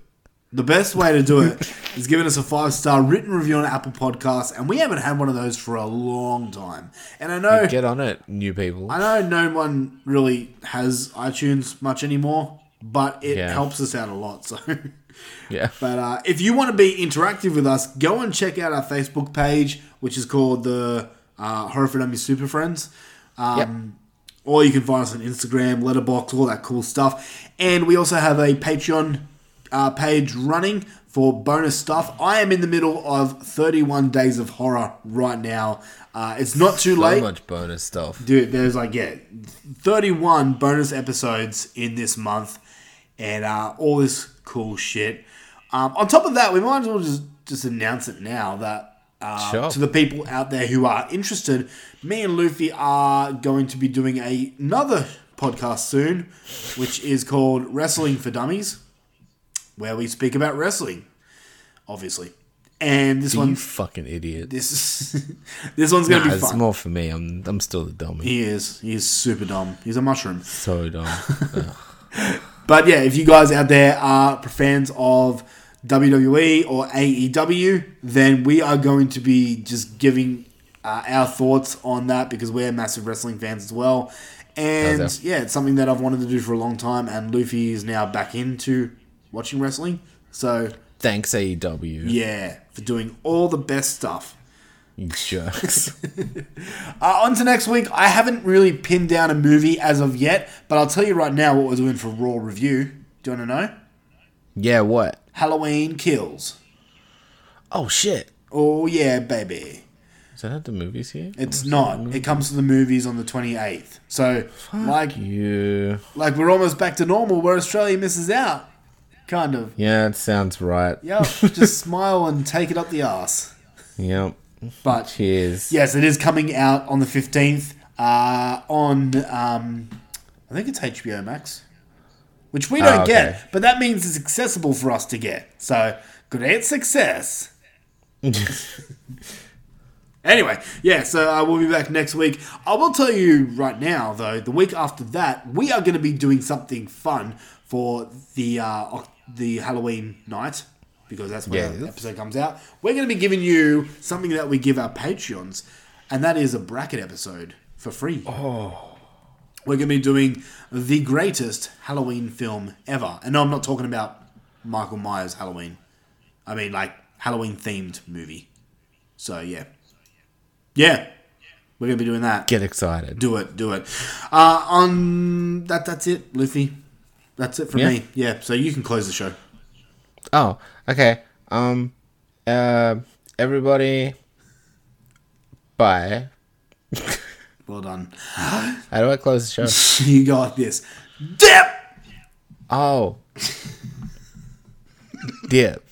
Speaker 3: the best way to do it is giving us a five star written review on Apple Podcasts, and we haven't had one of those for a long time. And I know
Speaker 4: Get on it, new people.
Speaker 3: I know no one really has iTunes much anymore, but it
Speaker 4: Yeah.
Speaker 3: helps us out a lot. So.
Speaker 4: Yeah.
Speaker 3: But uh, if you want to be interactive with us, go and check out our Facebook page, which is called the uh, Horror for Dummies Super Friends. Um, Or you can find us on Instagram, Letterboxd, all that cool stuff. And we also have a Patreon uh, page running for bonus stuff. I am in the middle of 31 days of horror right now. Uh, it's not too
Speaker 9: so
Speaker 3: late.
Speaker 9: much bonus stuff.
Speaker 3: Dude, there's like, yeah, 31 bonus episodes in this month and uh, all this cool shit. Um, on top of that, we might as well just, just announce it now that uh,
Speaker 9: Sure.
Speaker 3: to the people out there who are interested, me and Luffy are going to be doing a, another podcast soon, which is called Wrestling for Dummies, where we speak about wrestling, obviously. And this
Speaker 9: You
Speaker 3: one,
Speaker 9: fucking idiot.
Speaker 3: this is this one's gonna
Speaker 9: Nah,
Speaker 3: be
Speaker 9: it's more for me. I'm I'm still the dummy.
Speaker 3: He is. He is super dumb. He's a mushroom.
Speaker 9: So dumb.
Speaker 3: But yeah, if you guys out there are fans of WWE or AEW, then we are going to be just giving uh, our thoughts on that because we're massive wrestling fans as well. And yeah, it's something that I've wanted to do for a long time, and Luffy is now back into watching wrestling. So
Speaker 9: Thanks AEW.
Speaker 3: yeah, for doing all the best stuff.
Speaker 9: You jerks.
Speaker 3: Uh, on to next week. I haven't really pinned down a movie as of yet, but I'll tell you right now what we're doing for Raw review. Do you want to know?
Speaker 9: yeah, what?
Speaker 3: Halloween Kills.
Speaker 9: Oh shit.
Speaker 3: Oh yeah, baby.
Speaker 9: Is that at the movies here?
Speaker 3: It's not. It comes to the movies on the 28th. So, like,
Speaker 9: You.
Speaker 3: like we're almost back to normal where Australia misses out. Kind of.
Speaker 9: Yeah, it sounds right.
Speaker 3: Yep. just smile and take it up the ass.
Speaker 9: Yep.
Speaker 3: But
Speaker 9: Cheers.
Speaker 3: yes, it is coming out on the 15th uh, on, um, I think it's HBO Max, which we
Speaker 9: Oh,
Speaker 3: don't
Speaker 9: okay.
Speaker 3: get, but that means it's accessible for us to get. So, great success. Anyway, yeah, so uh, we'll be back next week. I will tell you right now, though, the week after that, we are going to be doing something fun for the uh, the Halloween night because that's when
Speaker 9: Yes.
Speaker 3: the episode comes out. We're going to be giving you something that we give our Patreons, and that is a bracket episode for free. Oh. We're going to be doing the greatest Halloween film ever. And no, I'm not talking about Michael Myers Halloween. I mean, like, Halloween themed movie. So, yeah. Yeah, we're gonna be doing that.
Speaker 9: Get excited.
Speaker 3: Do it, do it. Uh, on that, that's it, Luffy. That's it from
Speaker 9: Yeah.
Speaker 3: me. Yeah, so you can close the show.
Speaker 9: Oh, okay. Um, uh, everybody, bye.
Speaker 3: Well done.
Speaker 9: How do I close the show?
Speaker 3: you go like this. Dip.
Speaker 9: Oh, dip.